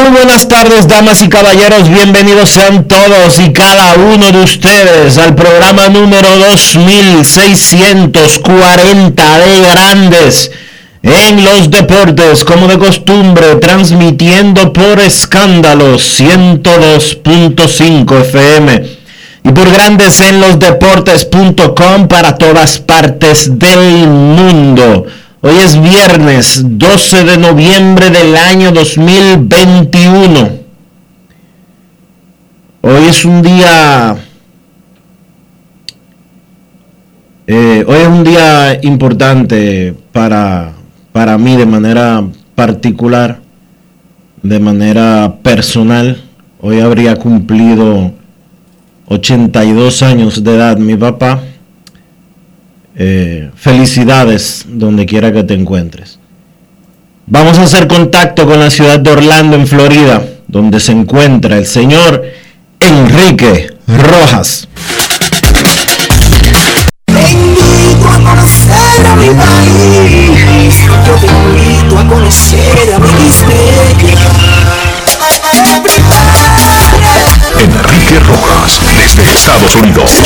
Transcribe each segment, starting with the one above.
Muy buenas tardes, damas y caballeros. Bienvenidos sean todos y cada uno de ustedes al programa número 2640 de Grandes en los Deportes, como de costumbre, transmitiendo por escándalos 102.5 FM y por Grandes en los Deportes.com para todas partes del mundo. Hoy es viernes 12 de noviembre del año 2021. Hoy es un día... Eh, hoy es un día importante para, para mí de manera particular, de manera personal. Hoy habría cumplido 82 años de edad mi papá eh, felicidades donde quiera que te encuentres. Vamos a hacer contacto con la ciudad de Orlando, en Florida, donde se encuentra el señor Enrique Rojas. Enrique Rojas, desde Estados Unidos.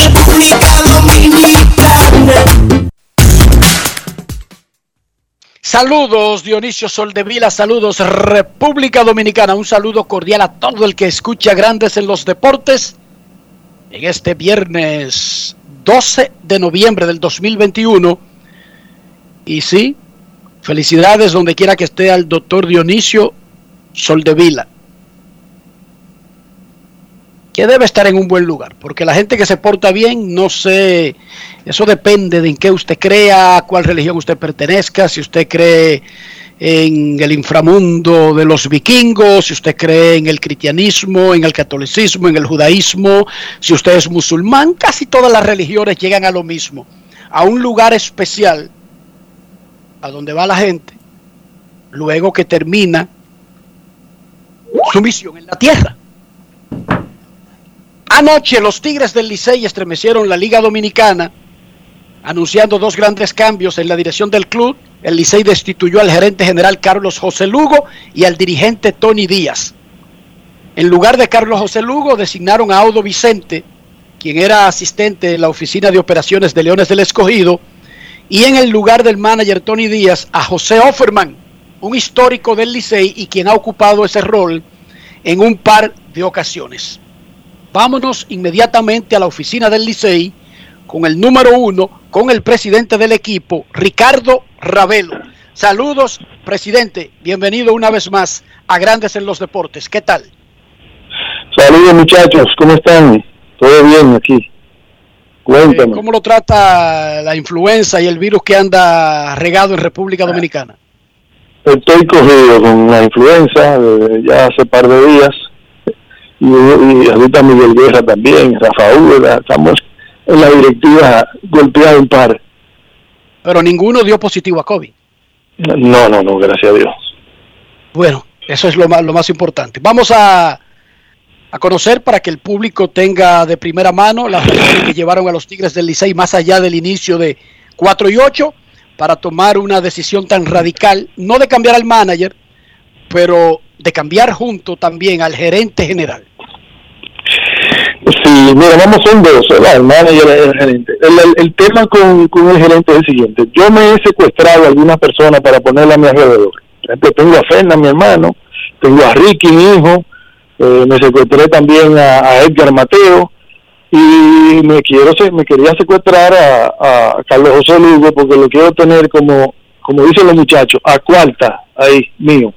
Saludos Dionisio Soldevila, saludos República Dominicana, un saludo cordial a todo el que escucha Grandes en los Deportes en este viernes 12 de noviembre del 2021. Y sí, felicidades donde quiera que esté al doctor Dionisio Soldevila que debe estar en un buen lugar, porque la gente que se porta bien, no sé, eso depende de en qué usted crea, cuál religión usted pertenezca, si usted cree en el inframundo de los vikingos, si usted cree en el cristianismo, en el catolicismo, en el judaísmo, si usted es musulmán, casi todas las religiones llegan a lo mismo, a un lugar especial a donde va la gente luego que termina su misión en la tierra. Anoche los Tigres del Licey estremecieron la Liga Dominicana anunciando dos grandes cambios en la dirección del club. El Licey destituyó al gerente general Carlos José Lugo y al dirigente Tony Díaz. En lugar de Carlos José Lugo designaron a Audo Vicente, quien era asistente en la oficina de operaciones de Leones del Escogido, y en el lugar del manager Tony Díaz a José Offerman, un histórico del Licey y quien ha ocupado ese rol en un par de ocasiones. Vámonos inmediatamente a la oficina del Licey con el número uno, con el presidente del equipo, Ricardo Ravelo. Saludos, presidente. Bienvenido una vez más a Grandes en los Deportes. ¿Qué tal? Saludos, muchachos. ¿Cómo están? Todo bien aquí. Cuéntame. ¿Cómo lo trata la influenza y el virus que anda regado en República Dominicana? Estoy cogido con la influenza ya hace par de días y, y ahorita Miguel Guerra también, Rafa estamos en la directiva golpeado un par. Pero ninguno dio positivo a COVID. No, no, no, gracias a Dios. Bueno, eso es lo más, lo más importante. Vamos a, a conocer para que el público tenga de primera mano las razones que llevaron a los Tigres del Licey más allá del inicio de 4 y 8 para tomar una decisión tan radical, no de cambiar al manager, pero de cambiar junto también al gerente general. Sí, mira, vamos son dos, el manager el gerente. El, tema con, el gerente es el siguiente. Yo me he secuestrado a algunas personas para ponerla a mi alrededor. Por ejemplo, tengo a Ferna, mi hermano, tengo a Ricky, mi hijo, eh, me secuestré también a, Edgar Mateo y me quiero me quería secuestrar a, Carlos José Lugo porque lo quiero tener como como dicen los muchachos a cuarta ahí mío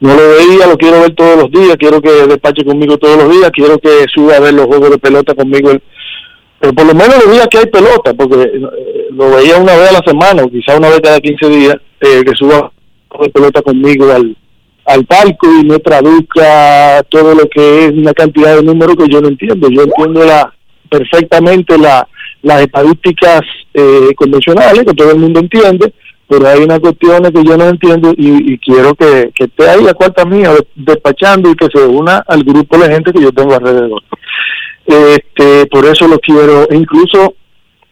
no lo veía lo quiero ver todos los días quiero que despache conmigo todos los días quiero que suba a ver los juegos de pelota conmigo pero por lo menos los días que hay pelota porque eh, lo veía una vez a la semana o quizá una vez cada 15 días eh, que suba de pelota conmigo al al palco y me traduzca todo lo que es una cantidad de números que yo no entiendo. Yo entiendo la perfectamente la, las estadísticas eh, convencionales que todo el mundo entiende, pero hay unas cuestiones que yo no entiendo y, quiero que, que, esté ahí la cuarta mía despachando y que se una al grupo de gente que yo tengo alrededor. Este, por eso lo quiero, e incluso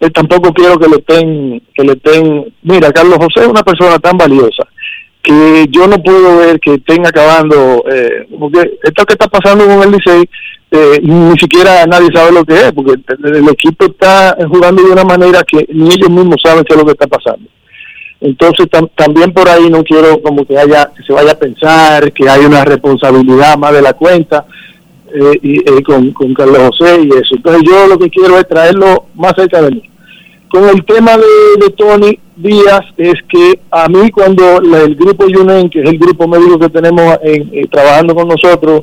eh, tampoco quiero que le estén, que le estén, mira, Carlos José es una persona tan valiosa que yo no puedo ver que estén acabando, eh, porque esto que está pasando con el Licey, eh, ni siquiera nadie sabe lo que es, porque el, equipo está jugando de una manera que ni ellos mismos saben qué es lo que está pasando. Entonces también por ahí no quiero como que haya que se vaya a pensar que hay una responsabilidad más de la cuenta eh, y, eh, con, con Carlos José y eso. Entonces yo lo que quiero es traerlo más cerca de mí. Con el tema de, Tony Díaz es que a mí cuando el grupo UNEN, que es el grupo médico que tenemos en, eh, trabajando con nosotros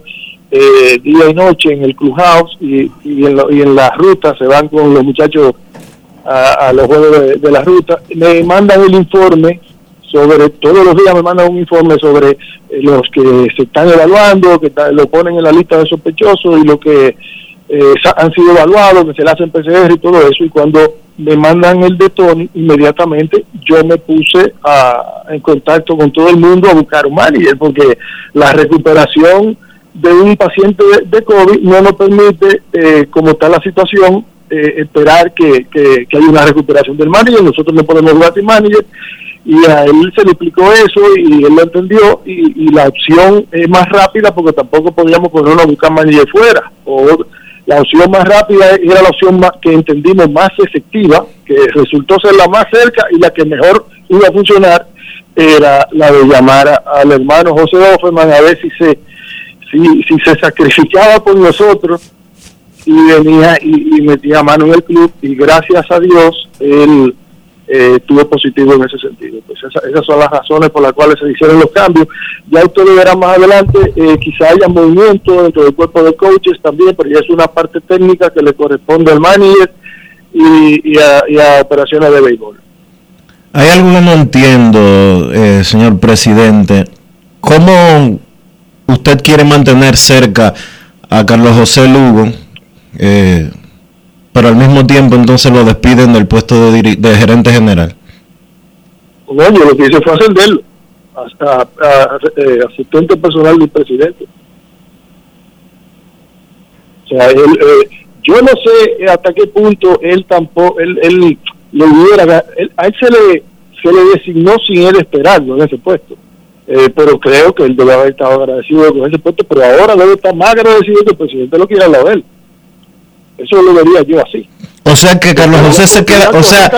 eh, día y noche en el clubhouse y, y, en y en la ruta, se van con los muchachos a, los juegos de, la ruta, me mandan el informe sobre, todos los días me mandan un informe sobre eh, los que se están evaluando, que lo ponen en la lista de sospechosos y lo que han sido evaluados, que se le hacen PCR y todo eso, y cuando me mandan el de Tony, inmediatamente yo me puse a, en contacto con todo el mundo a buscar un manager, porque la recuperación de un paciente de, COVID no nos permite, eh, como está la situación, eh, esperar que, que, haya una recuperación del manager. Nosotros no podemos jugar sin manager. Y a él se le explicó eso y él lo entendió. Y, la opción es más rápida porque tampoco podíamos ponernos a buscar manager fuera. O, la opción más rápida era la opción más, que entendimos más efectiva, que resultó ser la más cerca y la que mejor iba a funcionar, era la de llamar al hermano José Offerman a ver si se, si, si se sacrificaba por nosotros y venía y, y metía mano en el club y gracias a Dios él eh, tuvo positivo en ese sentido. Pues esas son las razones por las cuales se hicieron los cambios. Ya usted lo verá más adelante, eh, quizá haya movimiento dentro del cuerpo de coaches también, pero ya es una parte técnica que le corresponde al manager y, a, operaciones de béisbol. Hay algo que no entiendo, eh, señor presidente. ¿Cómo usted quiere mantener cerca a Carlos José Lugo? Eh, pero al mismo tiempo entonces lo despiden del puesto de, gerente general. No, yo lo que hice fue ascenderlo hasta eh, asistente personal del presidente. O sea, él, eh, yo no sé hasta qué punto él tampoco, él, él lo hubiera, a él se le, se le designó sin él esperarlo en ese puesto. Eh, pero creo que él debe haber estado agradecido con ese puesto, pero ahora debe estar más agradecido que el presidente lo quiera la de él. Eso lo vería yo así. O sea que Carlos José se queda, o sea,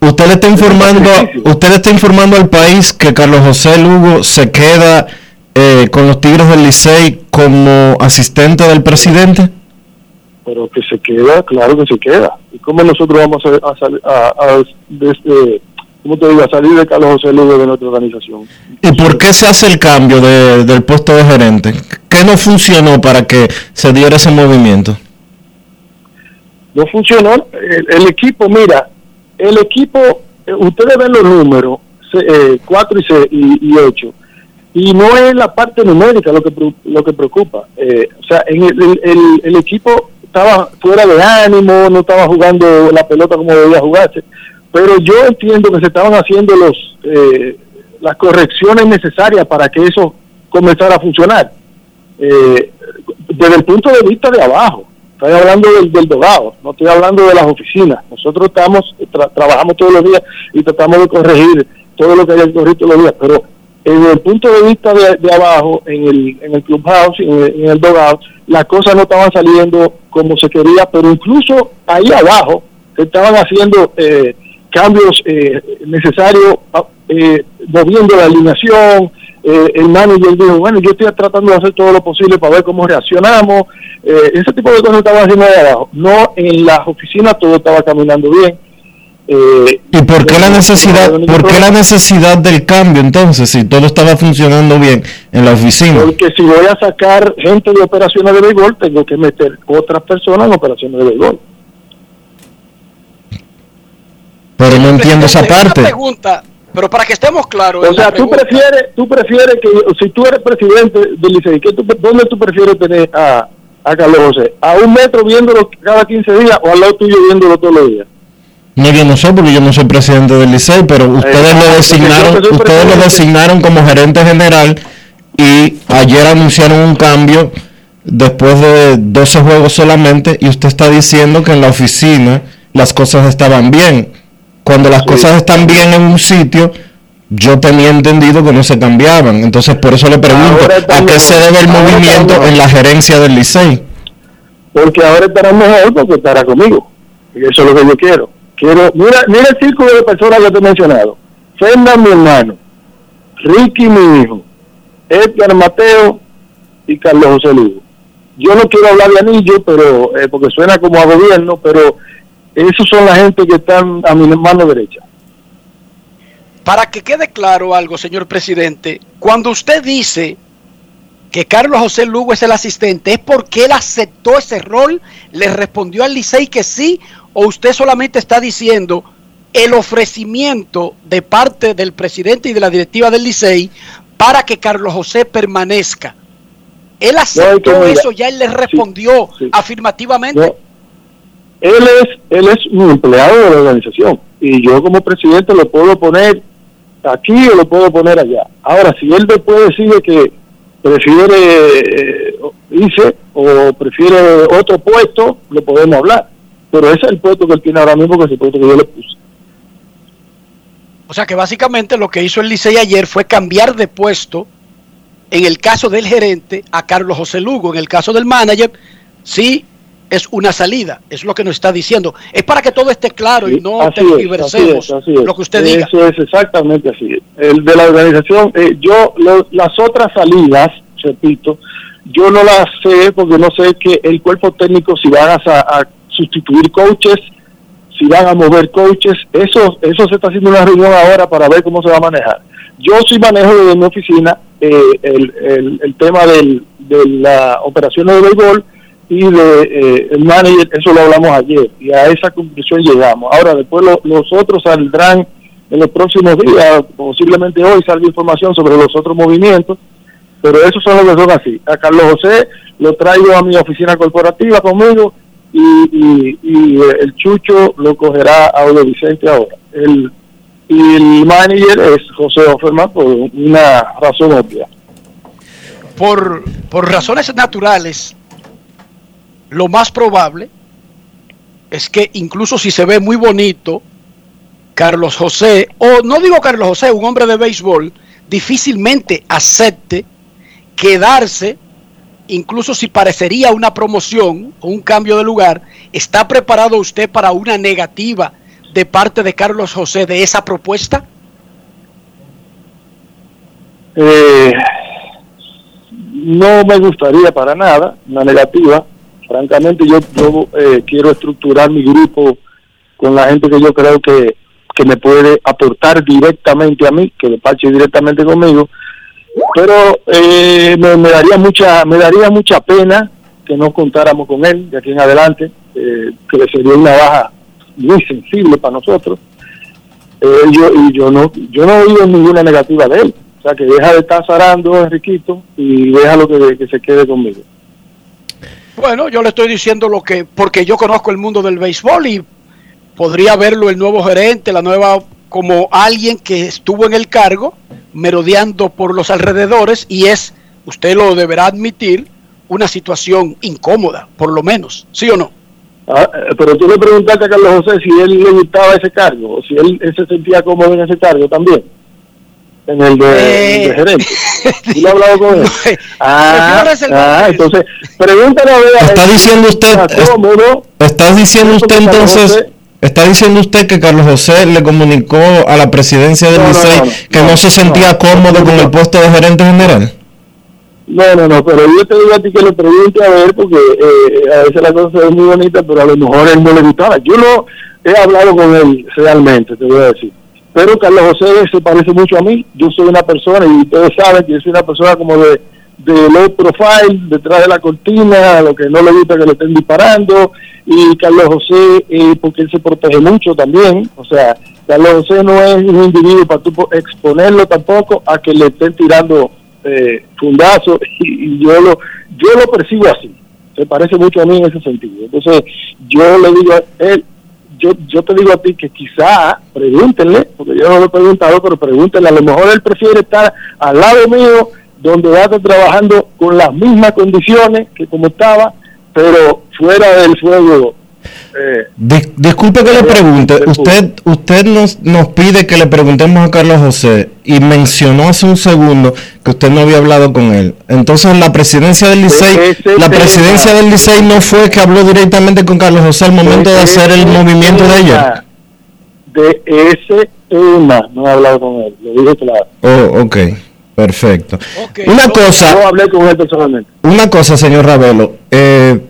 usted le está informando, usted está informando al país que Carlos José Lugo se queda eh, con los Tigres del Licey como asistente del presidente. Pero que se queda, claro que se queda. ¿Y cómo nosotros vamos a, a, este, ¿cómo te digo, a salir de Carlos José Lugo de nuestra organización? ¿Y por qué se hace el cambio de, del puesto de gerente? ¿Qué no funcionó para que se diera ese movimiento? No funcionó. El, equipo, mira, el equipo, eh, ustedes ven los números, eh, 4 y, 8, y no es la parte numérica lo que lo que preocupa. Eh, o sea, en el, el, equipo estaba fuera de ánimo, no estaba jugando la pelota como debía jugarse, pero yo entiendo que se estaban haciendo los eh, las correcciones necesarias para que eso comenzara a funcionar. desde el punto de vista de abajo. Estoy hablando del, del dogado, no estoy hablando de las oficinas. Nosotros estamos trabajamos todos los días y tratamos de corregir todo lo que hay que corregir todos los días, pero desde el punto de vista de, abajo, en el, en el clubhouse, en el, en el dogado, las cosas no estaban saliendo como se quería, pero incluso ahí abajo se estaban haciendo eh, cambios eh, necesarios, eh, moviendo la alineación, eh, el manager dijo, bueno, yo estoy tratando de hacer todo lo posible para ver cómo reaccionamos, eh, ese tipo de cosas estaban haciendo ahí abajo. No en las oficinas todo estaba caminando bien. Eh, ¿Y por qué la necesidad, por qué la necesidad del cambio entonces, si todo estaba funcionando bien en la oficina? Porque si voy a sacar gente de operaciones de béisbol, tengo que meter otras personas en operaciones de béisbol. Pero no entiendo esa parte. Pregunta, pero para que estemos claros. O sea, tú prefieres, tú prefieres que, si tú eres presidente del Licey, ¿dónde tú prefieres tener a, a Carlos José? ¿A un metro viéndolo cada 15 días o al lado tuyo viéndolo todos los días? No, yo no sé porque yo no soy presidente del Licey, pero ustedes lo designaron, ustedes lo designaron como gerente general y ayer anunciaron un cambio después de 12 juegos solamente y usted está diciendo que en la oficina las cosas estaban bien. Cuando las cosas están bien en un sitio, yo tenía entendido que no se cambiaban. Entonces, por eso le pregunto, ¿a qué se debe el movimiento en la gerencia del Licey? Porque ahora estará mejor porque estará conmigo. Y eso es lo que yo quiero. quiero mira, mira el círculo de personas que te he mencionado. Fernando, mi hermano. Ricky, mi hijo. Edgar Mateo y Carlos José Lugo. Yo no quiero hablar de anillo, pero eh, porque suena como a gobierno, pero esos son la gente que están a mi mano derecha. Para que quede claro algo, señor presidente, cuando usted dice que Carlos José Lugo es el asistente, ¿es porque él aceptó ese rol? ¿Le respondió al Licey que sí? ¿O usted solamente está diciendo el ofrecimiento de parte del presidente y de la directiva del Licey para que Carlos José permanezca? ¿Él aceptó eso? ¿Ya él le respondió afirmativamente? Él es él es un empleado de la organización y yo como presidente lo puedo poner aquí o lo puedo poner allá. Ahora, si él después decide que prefiere eh, o prefiere otro puesto, lo podemos hablar. Pero ese es el puesto que él tiene ahora mismo, que es el puesto que yo le puse. O sea que básicamente lo que hizo el Licey ayer fue cambiar de puesto, en el caso del gerente, a Carlos José Lugo. En el caso del manager, sí es una salida, es lo que nos está diciendo. Es para que todo esté claro y no tergiversemos lo que usted diga. Eso es exactamente así. El de la organización, eh, yo las otras salidas, repito, yo no las sé porque no sé que el cuerpo técnico si van a, sustituir coaches, si van a mover coaches, eso eso se está haciendo una reunión ahora para ver cómo se va a manejar. Yo sí manejo desde mi oficina eh, el, el, el, tema del, de la operación de béisbol y de eh, el manager, eso lo hablamos ayer y a esa conclusión llegamos. Ahora, después los otros saldrán en los próximos días, posiblemente hoy salga información sobre los otros movimientos, pero esos son los que son así. A Carlos José lo traigo a mi oficina corporativa conmigo y, y, el Chucho lo cogerá a Odo Vicente ahora. El, y el manager es José Offerman por una razón obvia. Por, por razones naturales, lo más probable es que incluso si se ve muy bonito, Carlos José, o no digo Carlos José, un hombre de béisbol, difícilmente acepte quedarse, incluso si parecería una promoción o un cambio de lugar, ¿está preparado usted para una negativa de parte de Carlos José de esa propuesta? Eh, no me gustaría para nada una negativa francamente yo, eh, quiero estructurar mi grupo con la gente que yo creo que, que me puede aportar directamente a mí, que le parche directamente conmigo, pero eh, me, daría mucha me daría mucha pena que no contáramos con él de aquí en adelante, eh, que sería una baja muy sensible para nosotros. yo, y yo no yo no he oído ninguna negativa de él, o sea que deja de estar zarando Enriquito y déjalo que, que se quede conmigo. Bueno, yo le estoy diciendo lo que, porque yo conozco el mundo del béisbol y podría verlo el nuevo gerente, la nueva, como alguien que estuvo en el cargo, merodeando por los alrededores y es, usted lo deberá admitir, una situación incómoda, por lo menos, ¿sí o no? Ah, eh, pero tú le preguntaste a Carlos José si él le gustaba ese cargo, o si él, se sentía cómodo en ese cargo también, en el de, eh, gerente. ¿Tú le has hablado con él? ah, ah entonces, pregúntale a ver. ¿Está diciendo usted, está diciendo usted entonces... ¿Está diciendo usted que Carlos José le comunicó a la presidencia del Licey que no, se sentía cómodo con el puesto de gerente general? No, no, no, pero yo te digo a ti que le pregunte a ver, porque eh, a veces la cosa es muy bonita, pero a lo mejor él no le gustaba. Yo no he hablado con él realmente, te voy a decir. Pero Carlos José se parece mucho a mí. Yo soy una persona, y ustedes saben que yo soy una persona como de, low profile, detrás de la cortina, lo que no le gusta que le estén disparando. Y Carlos José, eh, porque él se protege mucho también. O sea, Carlos José no es un individuo para tú exponerlo tampoco a que le estén tirando eh, fundazo y, yo lo yo lo percibo así se parece mucho a mí en ese sentido entonces yo le digo a él yo, yo te digo a ti que quizá pregúntenle, porque yo no lo he preguntado, pero pregúntenle, a lo mejor él prefiere estar al lado mío, donde va a estar trabajando con las mismas condiciones que como estaba, pero fuera del fuego disculpe que le pregunte, usted usted nos, nos pide que le preguntemos a Carlos José y mencionó hace un segundo que usted no había hablado con él. Entonces la presidencia del Licey, la presidencia del Licey no fue que habló directamente con Carlos José al momento de hacer el movimiento de ella. De ese tema no he hablado con él, lo dije claro. Oh, ok. Perfecto. una cosa. Yo hablé con él personalmente. Una cosa, señor Ravelo. Eh,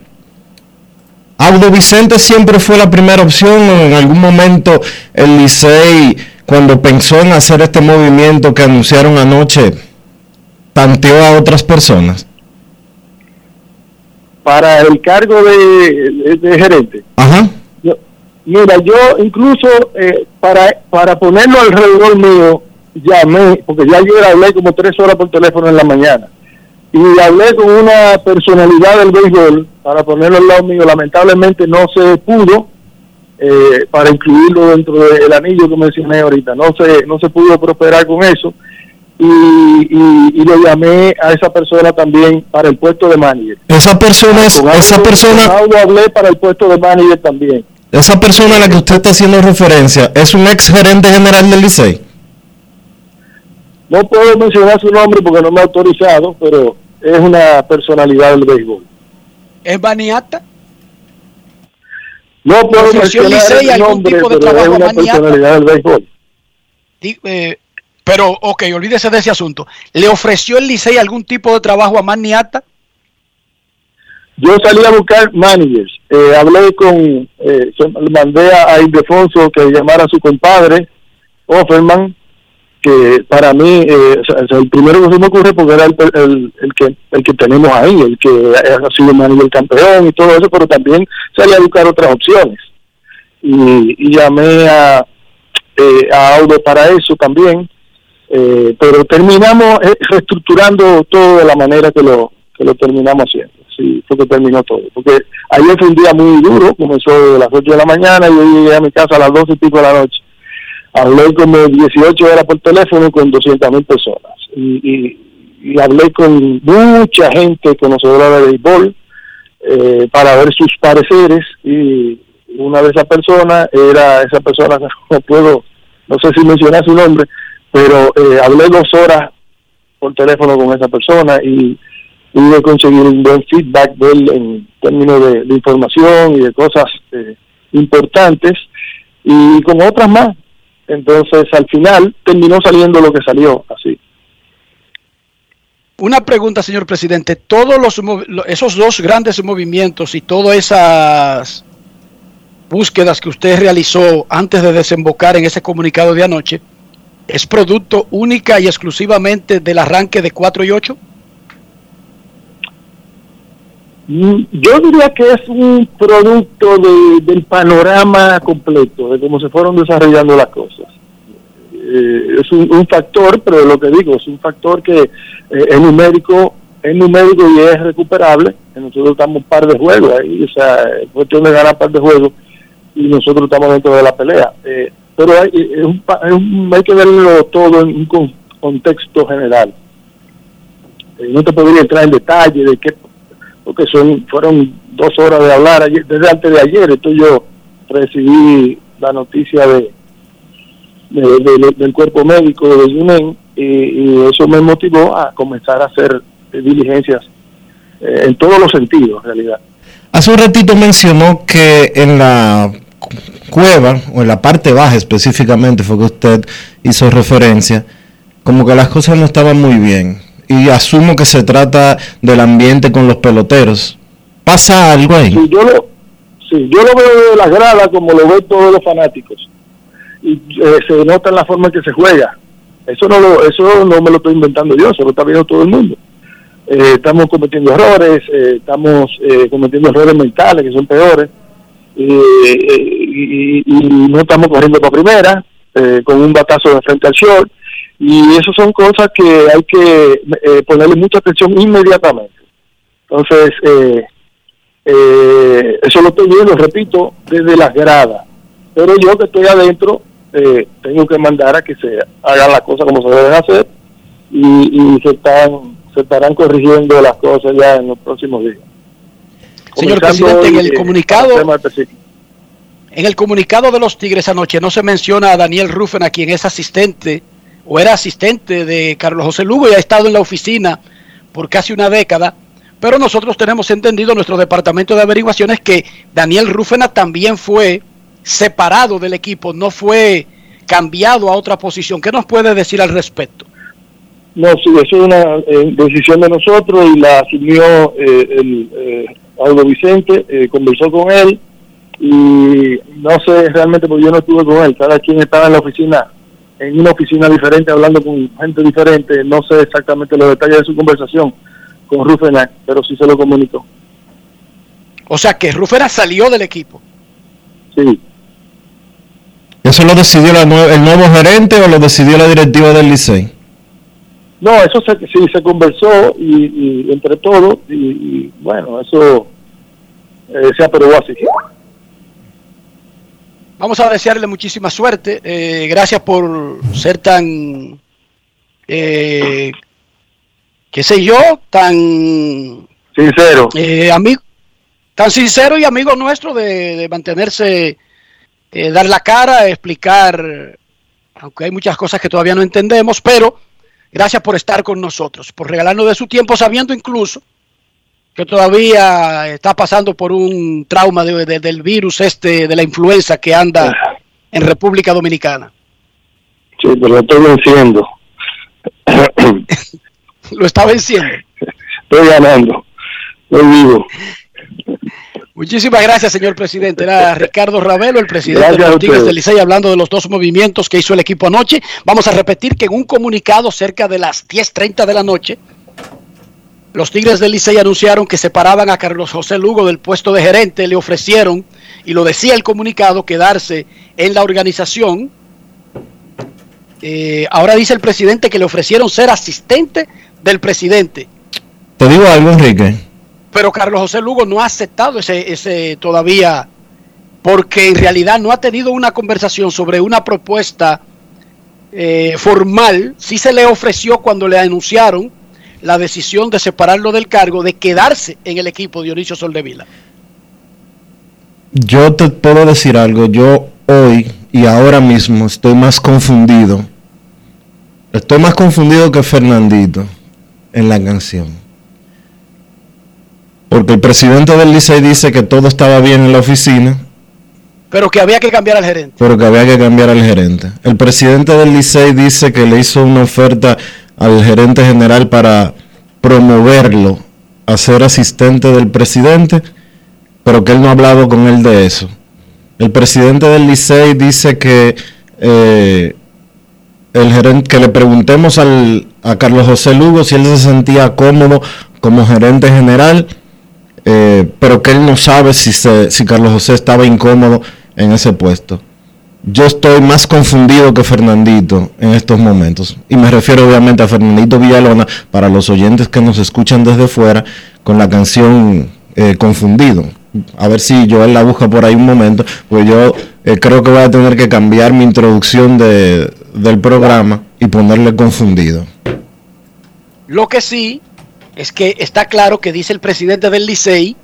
Audo Vicente siempre fue la primera opción o en algún momento el Licey, cuando pensó en hacer este movimiento que anunciaron anoche, tanteó a otras personas. Para el cargo de, gerente. Ajá. mira, yo incluso eh, para, para ponerlo alrededor mío, llamé, porque ya yo hablé como tres horas por teléfono en la mañana y hablé con una personalidad del béisbol para ponerlo al lado mío. Lamentablemente no se pudo eh, para incluirlo dentro del anillo que mencioné ahorita. No se, no se pudo prosperar con eso. Y, y, lo llamé a esa persona también para el puesto de manager. Esa persona es, esa persona. hablé para el puesto de manager también. Esa persona a la que usted está haciendo referencia es un ex gerente general del Licey. No puedo mencionar su nombre porque no me ha autorizado, pero es una personalidad del béisbol. ¿Es Baniata? No puedo mencionar el nombre, tipo de pero es una personalidad del béisbol. Eh, pero, ok, olvídese de ese asunto. ¿Le ofreció el Licey algún tipo de trabajo a Maniata? Yo salí a buscar managers. Eh, hablé con, eh, mandé a Ildefonso que llamara a su compadre, Offerman, para mí, eh, el primero que se me ocurre porque era el, que el que tenemos ahí, el que ha sido el campeón y todo eso, pero también salí a buscar otras opciones. Y, llamé a, eh, a Audo para eso también, eh, pero terminamos reestructurando todo de la manera que lo, que lo terminamos haciendo. Sí, fue que terminó todo. Porque ayer fue un día muy duro, comenzó a las 8 de la mañana y yo llegué a mi casa a las 12 y pico de la noche hablé como 18 horas por teléfono con 200 mil personas. Y, hablé con mucha gente conocedora de béisbol eh, para ver sus pareceres. Y una de esas personas era esa persona, no puedo, no sé si mencionar su nombre, pero eh, hablé dos horas por teléfono con esa persona y pude conseguir un buen feedback de él en términos de, información y de cosas eh, importantes. Y con otras más entonces, al final terminó saliendo lo que salió, así. Una pregunta, señor presidente. Todos los, esos dos grandes movimientos y todas esas búsquedas que usted realizó antes de desembocar en ese comunicado de anoche, ¿es producto única y exclusivamente del arranque de 4 y 8? Mm, yo diría que es un producto del panorama completo, de cómo se fueron desarrollando las cosas. Eh, es un, factor, pero lo que digo, es un factor que eh, es numérico es numérico y es recuperable. Nosotros estamos un par de juegos ahí, o sea, es cuestión de ganar un par de juegos y nosotros estamos dentro de la pelea. Eh, pero hay, hay que verlo todo en un contexto general. no te podría entrar en detalle de qué porque son fueron dos horas de hablar ayer, desde antes de ayer, entonces yo recibí la noticia de, del cuerpo médico de Yunen y, eso me motivó a comenzar a hacer diligencias eh, en todos los sentidos, en realidad. Hace un ratito mencionó que en la cueva, o en la parte baja específicamente, fue que usted hizo referencia, como que las cosas no estaban muy bien. Y asumo que se trata del ambiente con los peloteros. ¿Pasa algo ahí? Sí, yo lo, sí, yo lo veo de las gradas como lo ven todos los fanáticos. Y eh, se nota en la forma en que se juega. Eso no, lo, eso no me lo estoy inventando yo, se lo está viendo todo el mundo. Eh, estamos cometiendo errores, eh, estamos cometiendo errores mentales que son peores y, no estamos corriendo por primera, eh, con un batazo de frente al short, y eso son cosas que hay que eh, ponerle mucha atención inmediatamente. Entonces, eh, eso lo estoy viendo, repito, desde las gradas. Pero yo que estoy adentro, tengo que mandar a que se hagan las cosas como se deben hacer y, se están se estarán corrigiendo las cosas ya en los próximos días. Señor presidente, en el comunicado, en el comunicado de los Tigres anoche no se menciona a Daniel Rufen, quien es asistente o era asistente de Carlos José Lugo y ha estado en la oficina por casi una década. Pero nosotros tenemos entendido, nuestro departamento de averiguaciones, que Daniel Rufena también fue separado del equipo, no fue cambiado a otra posición. ¿Qué nos puede decir al respecto? No, sí, eso es una eh, decisión de nosotros y la asumió eh, el eh, Aldo Vicente, eh, conversó con él y no sé realmente porque yo no estuve con él, cada quien estaba en la oficina, en una oficina diferente, hablando con gente diferente, no sé exactamente los detalles de su conversación con Rufena, pero sí se lo comunicó. O sea que Rufena salió del equipo. Sí. ¿Eso lo decidió el nuevo gerente o lo decidió la directiva del Licey? No, eso se, sí se conversó y, entre todos y, bueno, eso eh, se aprobó así. Vamos a desearle muchísima suerte. Eh, gracias por ser tan, eh, qué sé yo, tan sincero, amigo, tan sincero y amigo nuestro de, de mantenerse, dar la cara, explicar, aunque hay muchas cosas que todavía no entendemos, pero Gracias por estar con nosotros, por regalarnos de su tiempo, sabiendo incluso que todavía está pasando por un trauma del virus este, de la influenza que anda en República Dominicana. Sí, pero lo estoy venciendo. lo está venciendo. Estoy ganando. Estoy vivo. Muchísimas gracias, señor presidente. Era Ricardo Ravelo, el presidente de los Tigres del Licey, hablando de los dos movimientos que hizo el equipo anoche. Vamos a repetir que en un comunicado cerca de las 10.30 de la noche, los Tigres del Licey anunciaron que separaban a Carlos José Lugo del puesto de gerente, le ofrecieron, y lo decía el comunicado, quedarse en la organización. Eh, ahora dice el presidente que le ofrecieron ser asistente del presidente. Te digo algo, Enrique pero Carlos José Lugo no ha aceptado ese, ese todavía, porque en realidad no ha tenido una conversación sobre una propuesta eh, formal. Sí se le ofreció cuando le anunciaron la decisión de separarlo del cargo, de quedarse en el equipo Dionisio Soldevila. Yo te puedo decir algo, yo hoy y ahora mismo estoy más confundido. Estoy más confundido que Fernandito en la canción. Porque el presidente del Licey dice que todo estaba bien en la oficina. Pero que había que cambiar al gerente. Pero que había que cambiar al gerente. El presidente del Licey dice que le hizo una oferta al gerente general para promoverlo a ser asistente del presidente, pero que él no ha hablado con él de eso. El presidente del Licey dice que eh, el gerente, que le preguntemos al, a Carlos José Lugo si él se sentía cómodo como gerente general eh, pero que él no sabe si, si Carlos José estaba incómodo en ese puesto. Yo estoy más confundido que Fernandito en estos momentos. Y me refiero obviamente a Fernandito Villalona, para los oyentes que nos escuchan desde fuera, con la canción eh, Confundido. A ver si Joel la busca por ahí un momento, pues yo eh, creo que voy a tener que cambiar mi introducción del programa y ponerle Confundido. Lo que sí es que está claro que dice el presidente del Licey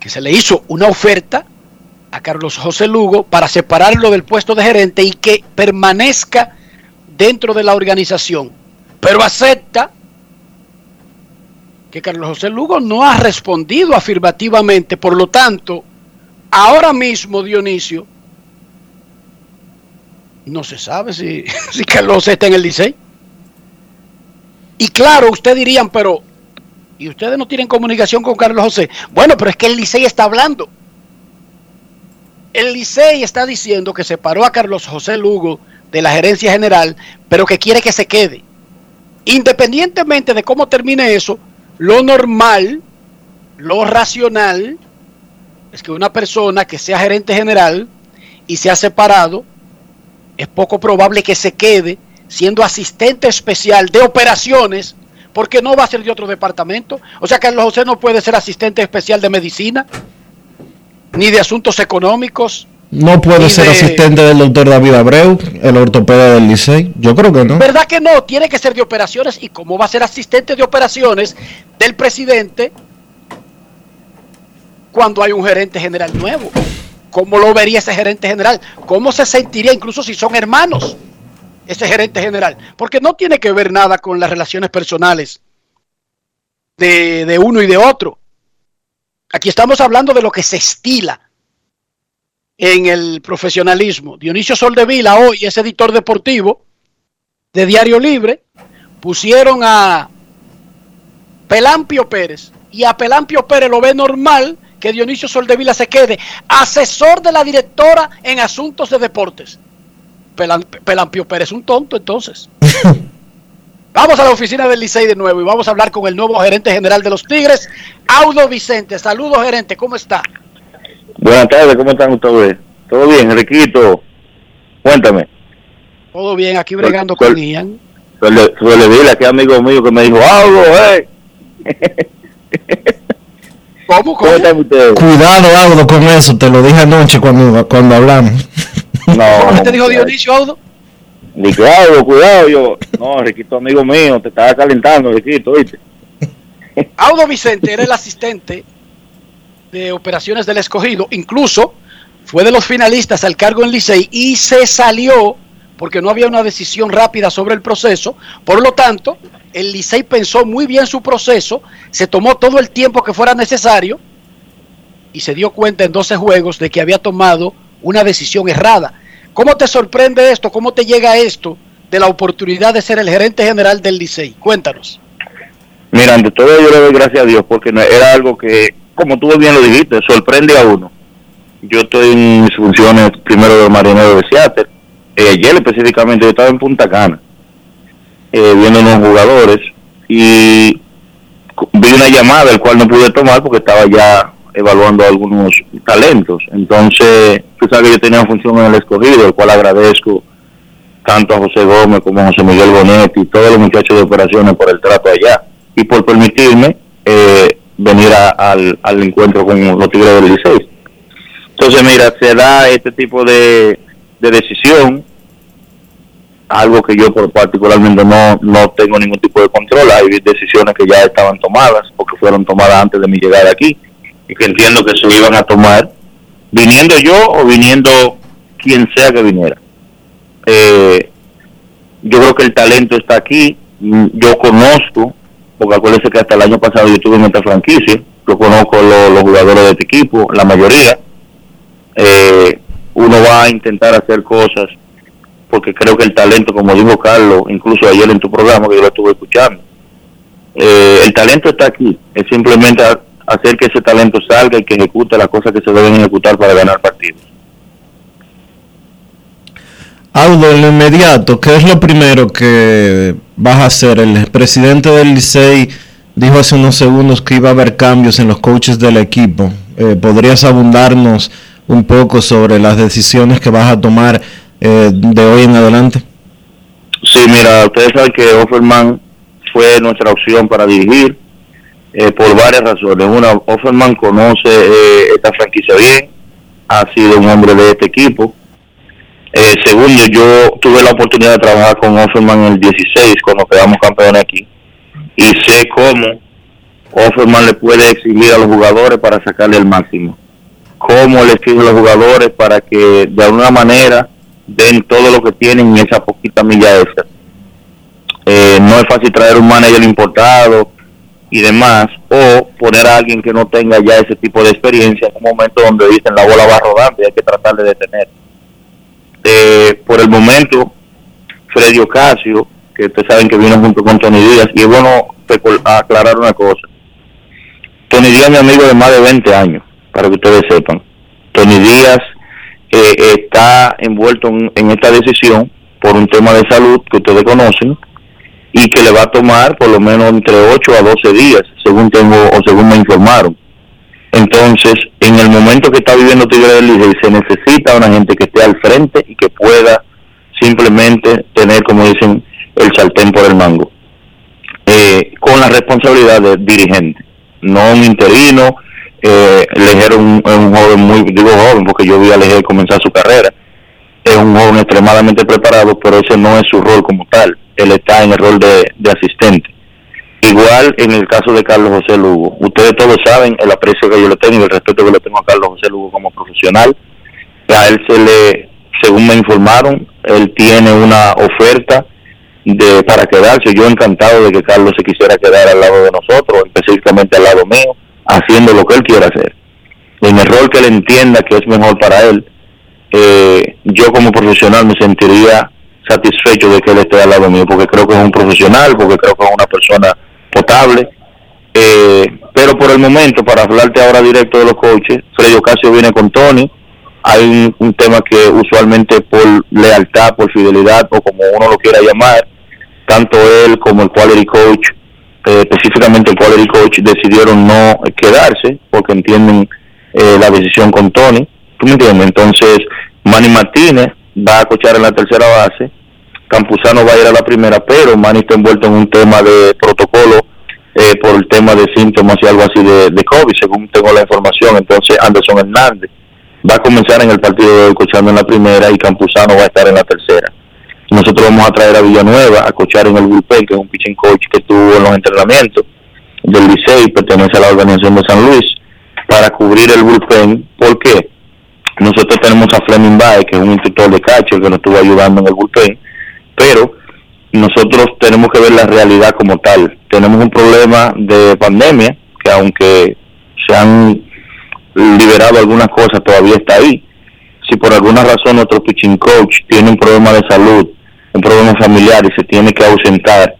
que se le hizo una oferta a Carlos José Lugo para separarlo del puesto de gerente y que permanezca dentro de la organización. Pero acepta que Carlos José Lugo no ha respondido afirmativamente, por lo tanto, ahora mismo Dionisio, no se sabe si, si Carlos José está en el Licey. Y claro, ustedes dirían, pero, ¿y ustedes no tienen comunicación con Carlos José? Bueno, pero es que el Licey está hablando. El Licey está diciendo que separó a Carlos José Lugo de la gerencia general, pero que quiere que se quede. Independientemente de cómo termine eso, lo normal, lo racional, es que una persona que sea gerente general y se ha separado, es poco probable que se quede siendo asistente especial de operaciones, porque no va a ser de otro departamento. O sea, Carlos José no puede ser asistente especial de medicina, ni de asuntos económicos. No puede ser asistente del doctor David Abreu, el ortopeda del Licey. Yo creo que no. ¿Verdad que no? Tiene que ser de operaciones. ¿Y cómo va a ser asistente de operaciones del presidente cuando hay un gerente general nuevo? ¿Cómo lo vería ese gerente general? ¿Cómo se sentiría incluso si son hermanos? ese gerente general, porque no tiene que ver nada con las relaciones personales de, de uno y de otro. Aquí estamos hablando de lo que se estila en el profesionalismo. Dionisio Soldevila hoy es editor deportivo de Diario Libre. Pusieron a Pelampio Pérez y a Pelampio Pérez lo ve normal que Dionisio Soldevila se quede asesor de la directora en asuntos de deportes. Pelampio Pérez un tonto entonces. vamos a la oficina del Licey de nuevo y vamos a hablar con el nuevo gerente general de los Tigres, Audo Vicente. Saludos, gerente, ¿cómo está? Buenas tardes, ¿cómo están ustedes? ¿Todo bien, Enriquito? Cuéntame. Todo bien, aquí bregando con Ian. Suele dile a aquel amigo mío que me dijo, Audo, eh. ¿Cómo, cómo? están ustedes? Cuidado, Audo, con eso, te lo dije anoche cuando, cuando hablamos. No. te dijo Dionisio Audo? Cuidado, cuidado, yo. No, Riquito, amigo mío, te estaba calentando, Riquito, ¿viste? Audo Vicente era el asistente de operaciones del escogido, incluso fue de los finalistas al cargo en Licey y se salió porque no había una decisión rápida sobre el proceso. Por lo tanto, el Licey pensó muy bien su proceso, se tomó todo el tiempo que fuera necesario y se dio cuenta en 12 juegos de que había tomado una decisión errada. ¿Cómo te sorprende esto? ¿Cómo te llega esto de la oportunidad de ser el gerente general del Licey? Cuéntanos. Mira, ante todo yo le doy gracias a Dios porque era algo que, como tú bien lo dijiste, sorprende a uno. Yo estoy en mis funciones primero de marinero de Seattle. Eh, ayer específicamente yo estaba en Punta Cana eh, viendo unos jugadores y vi una llamada el cual no pude tomar porque estaba ya evaluando algunos talentos. Entonces, tú sabes que yo tenía una función en el escogido, el cual agradezco tanto a José Gómez como a José Miguel Bonetti y todos los muchachos de operaciones por el trato allá y por permitirme eh, venir al, encuentro con los Tigres del Licey. Entonces, mira, se da este tipo de, de decisión, algo que yo particularmente no, no tengo ningún tipo de control. Hay decisiones que ya estaban tomadas porque fueron tomadas antes de mi llegada aquí y que entiendo que se iban a tomar, viniendo yo o viniendo quien sea que viniera. Eh, yo creo que el talento está aquí, yo conozco, porque acuérdense que hasta el año pasado yo estuve en esta franquicia, yo conozco los jugadores de este equipo, la mayoría, eh, uno va a intentar hacer cosas porque creo que el talento, como dijo Carlos, incluso ayer en tu programa que yo lo estuve escuchando, eh, el talento está aquí, es simplemente hacer que ese talento salga y que ejecute las cosas que se deben ejecutar para ganar partidos. Aldo, en lo inmediato, ¿qué es lo primero que vas a hacer? El presidente del Licey dijo hace unos segundos que iba a haber cambios en los coaches del equipo. Eh, ¿Podrías abundarnos un poco sobre las decisiones que vas a tomar eh, de hoy en adelante? Sí, mira, ustedes saben que Offerman fue nuestra opción para dirigir eh, por varias razones. Una, Offerman conoce eh, esta franquicia bien, ha sido un hombre de este equipo. Eh, segundo, yo tuve la oportunidad de trabajar con Offerman en el 16 cuando quedamos campeones aquí y sé cómo Offerman le puede exigir a los jugadores para sacarle el máximo. Cómo le exige a los jugadores para que de alguna manera den todo lo que tienen en esa poquita milla esa. Eh, no es fácil traer un manager importado y demás, o poner a alguien que no tenga ya ese tipo de experiencia en un momento donde dicen la bola va rodando y hay que tratar de detener. Eh, por el momento, Freddy Ocasio, que ustedes saben que vino junto con Tony Díaz, y es bueno aclarar una cosa. Tony Díaz es mi amigo de más de 20 años, para que ustedes sepan. Tony Díaz eh, está envuelto en, esta decisión por un tema de salud que ustedes conocen y que le va a tomar por lo menos entre 8 a 12 días, según tengo o según me informaron. Entonces, en el momento que está viviendo Tigre del se necesita una gente que esté al frente y que pueda simplemente tener, como dicen, el sartén por el mango, eh, con la responsabilidad de dirigente, no un interino. Eh, Lejer un, joven muy, digo joven porque yo vi a Lejer comenzar su carrera, es un joven extremadamente preparado, pero ese no es su rol como tal, él está en el rol de, asistente. Igual en el caso de Carlos José Lugo. Ustedes todos saben el aprecio que yo le tengo y el respeto que le tengo a Carlos José Lugo como profesional. A él se le, según me informaron, él tiene una oferta de para quedarse. Yo encantado de que Carlos se quisiera quedar al lado de nosotros, específicamente al lado mío, haciendo lo que él quiera hacer. En el rol que él entienda que es mejor para él, eh, yo como profesional me sentiría satisfecho de que él esté al lado mío, porque creo que es un profesional, porque creo que es una persona potable. Eh, pero por el momento, para hablarte ahora directo de los coaches, Freddy Ocasio viene con Tony, hay un, tema que usualmente por lealtad, por fidelidad o como uno lo quiera llamar, tanto él como el quality coach, eh, específicamente el quality coach, decidieron no quedarse porque entienden eh, la decisión con Tony. ¿Tú me entiendes? Entonces, Manny Martínez va a cochar en la tercera base, Campuzano va a ir a la primera, pero Manny está envuelto en un tema de protocolo eh, por el tema de síntomas y algo así de, COVID, según tengo la información. Entonces, Anderson Hernández va a comenzar en el partido de hoy cochando en la primera y Campuzano va a estar en la tercera. Nosotros vamos a traer a Villanueva a cochar en el bullpen, que es un pitching coach que estuvo en los entrenamientos del Licey, pertenece a la organización de San Luis, para cubrir el bullpen. ¿Por qué? Nosotros tenemos a Fleming Bay, que es un instructor de catcher que nos estuvo ayudando en el bullpen, pero nosotros tenemos que ver la realidad como tal. Tenemos un problema de pandemia, que aunque se han liberado algunas cosas, todavía está ahí. Si por alguna razón nuestro pitching coach tiene un problema de salud, un problema familiar y se tiene que ausentar,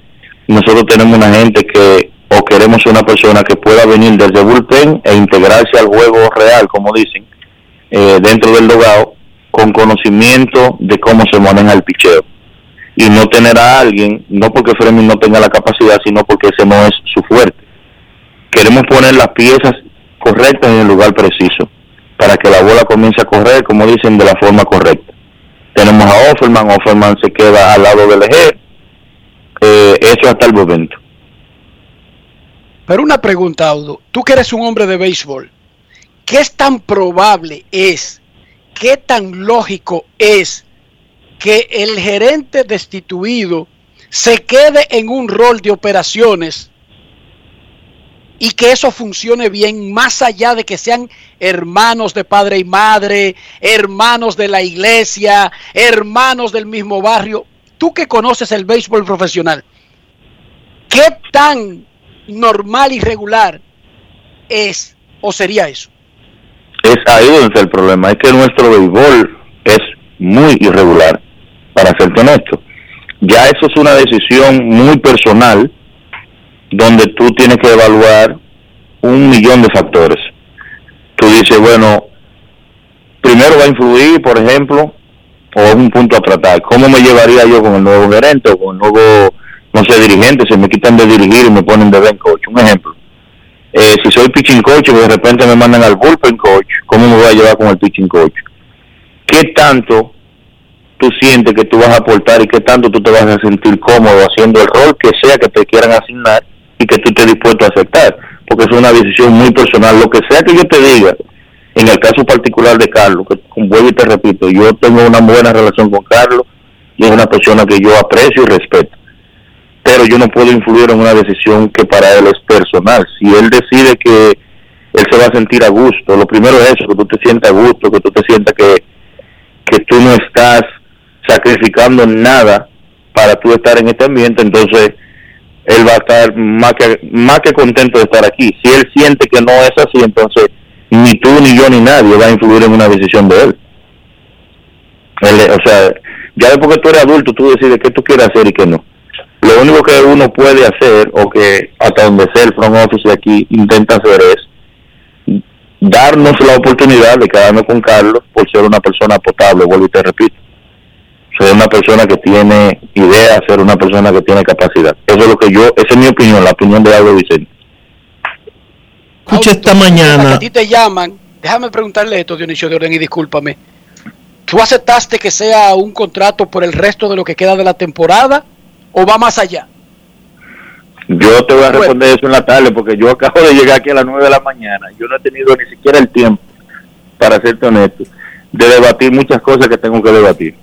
nosotros tenemos una gente que o queremos una persona que pueda venir desde bullpen e integrarse al juego real, como dicen, eh, dentro del dogado, con conocimiento de cómo se maneja el picheo. Y no tener a alguien, no porque Fleming no tenga la capacidad, sino porque ese no es su fuerte. Queremos poner las piezas correctas en el lugar preciso, para que la bola comience a correr, como dicen, de la forma correcta tenemos a Offerman, Offerman se queda al lado del eje, eh, eso hasta el momento. Pero una pregunta, Audo, tú que eres un hombre de béisbol, ¿qué es tan probable es, qué tan lógico es que el gerente destituido se quede en un rol de operaciones y que eso funcione bien más allá de que sean hermanos de padre y madre, hermanos de la iglesia, hermanos del mismo barrio. Tú que conoces el béisbol profesional, ¿qué tan normal y regular es o sería eso? Es ahí donde está el problema, es que nuestro béisbol es muy irregular, para serte honesto. Ya eso es una decisión muy personal donde tú tienes que evaluar un millón de factores. Tú dices, bueno, primero va a influir, por ejemplo, o es un punto a tratar. ¿Cómo me llevaría yo con el nuevo gerente o con el nuevo, no sé, dirigente? Se me quitan de dirigir y me ponen de ben coach. Un ejemplo. Eh, si soy pitching coach y de repente me mandan al bullpen coach, ¿cómo me voy a llevar con el pitching coach? ¿Qué tanto tú sientes que tú vas a aportar y qué tanto tú te vas a sentir cómodo haciendo el rol que sea que te quieran asignar y que tú estés dispuesto a aceptar, porque es una decisión muy personal. Lo que sea que yo te diga, en el caso particular de Carlos, que vuelvo y te repito, yo tengo una buena relación con Carlos y es una persona que yo aprecio y respeto. Pero yo no puedo influir en una decisión que para él es personal. Si él decide que él se va a sentir a gusto, lo primero es eso, que tú te sientas a gusto, que tú te sientas que, que tú no estás sacrificando nada para tú estar en este ambiente, entonces él va a estar más que, más que contento de estar aquí. Si él siente que no es así, entonces ni tú, ni yo, ni nadie va a influir en una decisión de él. o sea, ya después que tú eres adulto, tú decides qué tú quieres hacer y qué no. Lo único que uno puede hacer, o que hasta donde sea el front office aquí intenta hacer es darnos la oportunidad de quedarnos con Carlos por ser una persona potable, vuelvo y te repito. Ser una persona que tiene idea, ser una persona que tiene capacidad. Eso es lo que yo, esa es mi opinión, la opinión de Aldo Vicente. Escucha esta mañana. A ti te llaman, déjame preguntarle esto, Dionisio de Orden, y discúlpame. ¿Tú aceptaste que sea un contrato por el resto de lo que queda de la temporada o va más allá? Yo te voy a responder eso en la tarde porque yo acabo de llegar aquí a las 9 de la mañana. Yo no he tenido ni siquiera el tiempo, para serte honesto, de debatir muchas cosas que tengo que debatir.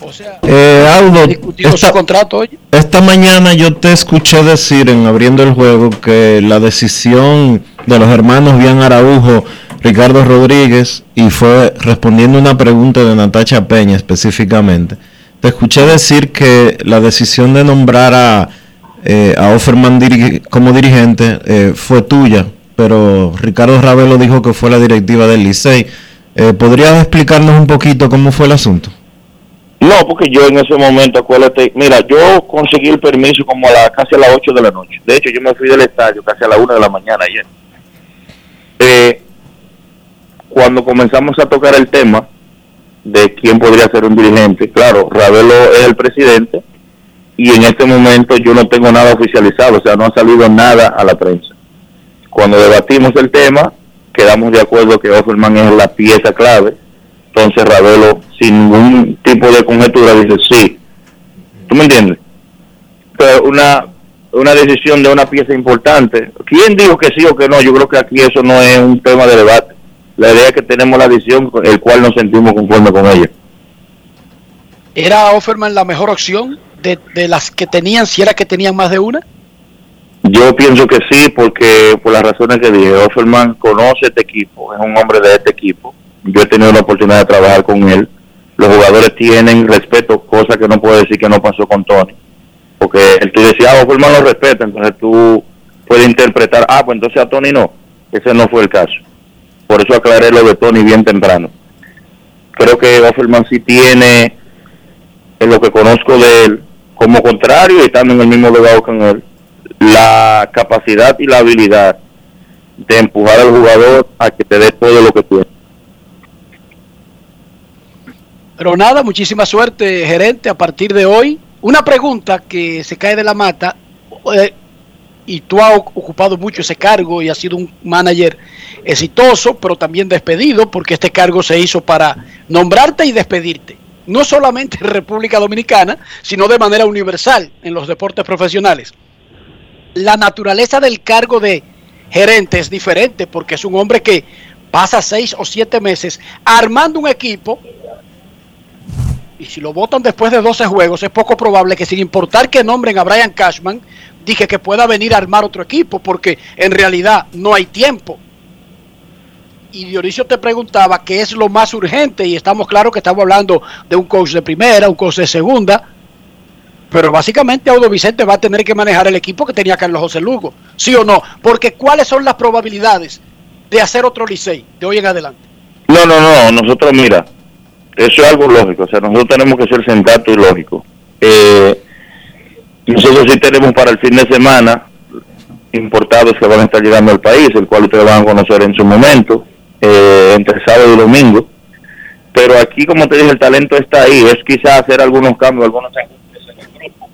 O sea, eh, Aldo, esta, contrato esta mañana yo te escuché decir en abriendo el juego que la decisión de los hermanos Bian Araujo, Ricardo Rodríguez, y fue respondiendo una pregunta de Natacha Peña específicamente, te escuché decir que la decisión de nombrar a, eh, a Offerman como dirigente eh, fue tuya, pero Ricardo Ravelo dijo que fue la directiva del Licey. Eh, ¿Podrías explicarnos un poquito cómo fue el asunto? No, porque yo en ese momento, acuérdate, mira, yo conseguí el permiso como a la, casi a las 8 de la noche. De hecho, yo me fui del estadio casi a las 1 de la mañana ayer. Eh, cuando comenzamos a tocar el tema de quién podría ser un dirigente, claro, Ravelo es el presidente y en este momento yo no tengo nada oficializado, o sea, no ha salido nada a la prensa. Cuando debatimos el tema, quedamos de acuerdo que Offerman es la pieza clave entonces Ravelo, sin ningún tipo de conjetura, dice sí. ¿Tú me entiendes? Una, una decisión de una pieza importante. ¿Quién dijo que sí o que no? Yo creo que aquí eso no es un tema de debate. La idea es que tenemos la decisión, el cual nos sentimos conformes con ella. ¿Era Offerman la mejor opción de, de las que tenían, si era que tenían más de una? Yo pienso que sí, porque por las razones que dije, Offerman conoce este equipo, es un hombre de este equipo yo he tenido la oportunidad de trabajar con él. Los jugadores tienen respeto, cosa que no puedo decir que no pasó con Tony. Porque el tú decías, ah, Offerman lo respeta, entonces tú puedes interpretar, ah, pues entonces a Tony no. Ese no fue el caso. Por eso aclaré lo de Tony bien temprano. Creo que Offerman sí tiene, en lo que conozco de él, como contrario estando en el mismo lugar con él, la capacidad y la habilidad de empujar al jugador a que te dé todo lo que tiene. Pero nada, muchísima suerte, gerente, a partir de hoy. Una pregunta que se cae de la mata, eh, y tú has ocupado mucho ese cargo y has sido un manager exitoso, pero también despedido, porque este cargo se hizo para nombrarte y despedirte. No solamente en República Dominicana, sino de manera universal en los deportes profesionales. La naturaleza del cargo de gerente es diferente porque es un hombre que pasa seis o siete meses armando un equipo y si lo votan después de 12 juegos, es poco probable que sin importar que nombren a Brian Cashman, dije que pueda venir a armar otro equipo, porque en realidad no hay tiempo. Y Dionisio te preguntaba qué es lo más urgente, y estamos claros que estamos hablando de un coach de primera, un coach de segunda, pero básicamente Audo Vicente va a tener que manejar el equipo que tenía Carlos José Lugo, ¿sí o no? Porque ¿cuáles son las probabilidades de hacer otro Licey de hoy en adelante? No, no, no, nosotros mira, eso es algo lógico, o sea, nosotros tenemos que ser sensatos y lógicos. Eh, nosotros sí tenemos para el fin de semana importados que van a estar llegando al país, el cual ustedes van a conocer en su momento, eh, entre sábado y domingo. Pero aquí, como te dije, el talento está ahí, es quizás hacer algunos cambios, algunos ajustes en el grupo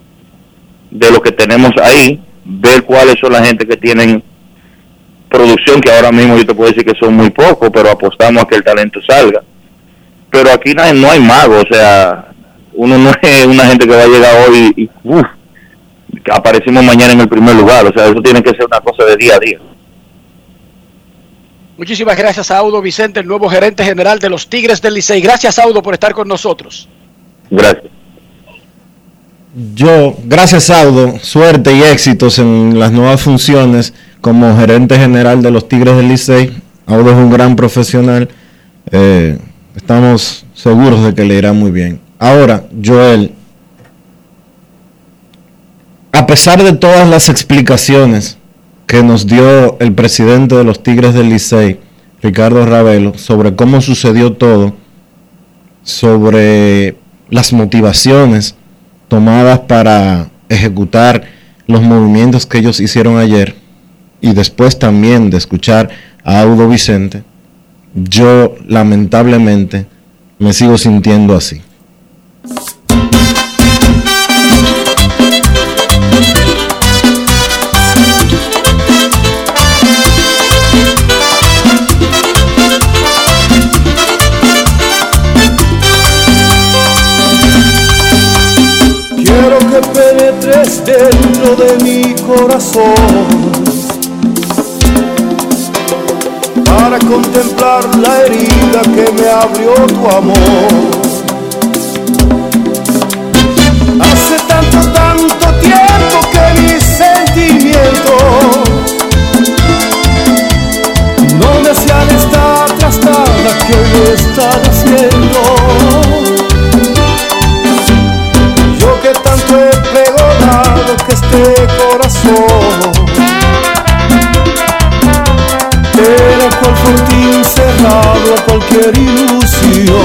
de lo que tenemos ahí, ver cuáles son la gente que tienen producción, que ahora mismo yo te puedo decir que son muy pocos, pero apostamos a que el talento salga pero aquí no hay, no hay mago, o sea, uno no es una gente que va a llegar hoy y, uff, aparecimos mañana en el primer lugar, o sea, eso tiene que ser una cosa de día a día. Muchísimas gracias a Audo Vicente, el nuevo gerente general de los Tigres del Licey. Gracias Audo por estar con nosotros. Gracias. yo, gracias Audo, suerte y éxitos en las nuevas funciones como gerente general de los Tigres del Licey. Audo es un gran profesional. Eh, estamos seguros de que le irá muy bien. Ahora, Joel, a pesar de todas las explicaciones que nos dio el presidente de los Tigres del Licey, Ricardo Ravelo, sobre cómo sucedió todo, sobre las motivaciones tomadas para ejecutar los movimientos que ellos hicieron ayer y después también de escuchar a Audo Vicente, yo lamentablemente me sigo sintiendo así. Que penetres dentro de mi corazón para contemplar la herida que me abrió tu amor. Hace tanto, tanto tiempo que mis sentimientos no me hacían esta trastada que hoy me están haciendo. Yo que tanto he que este corazón era cual fortín cerrado a cualquier ilusión.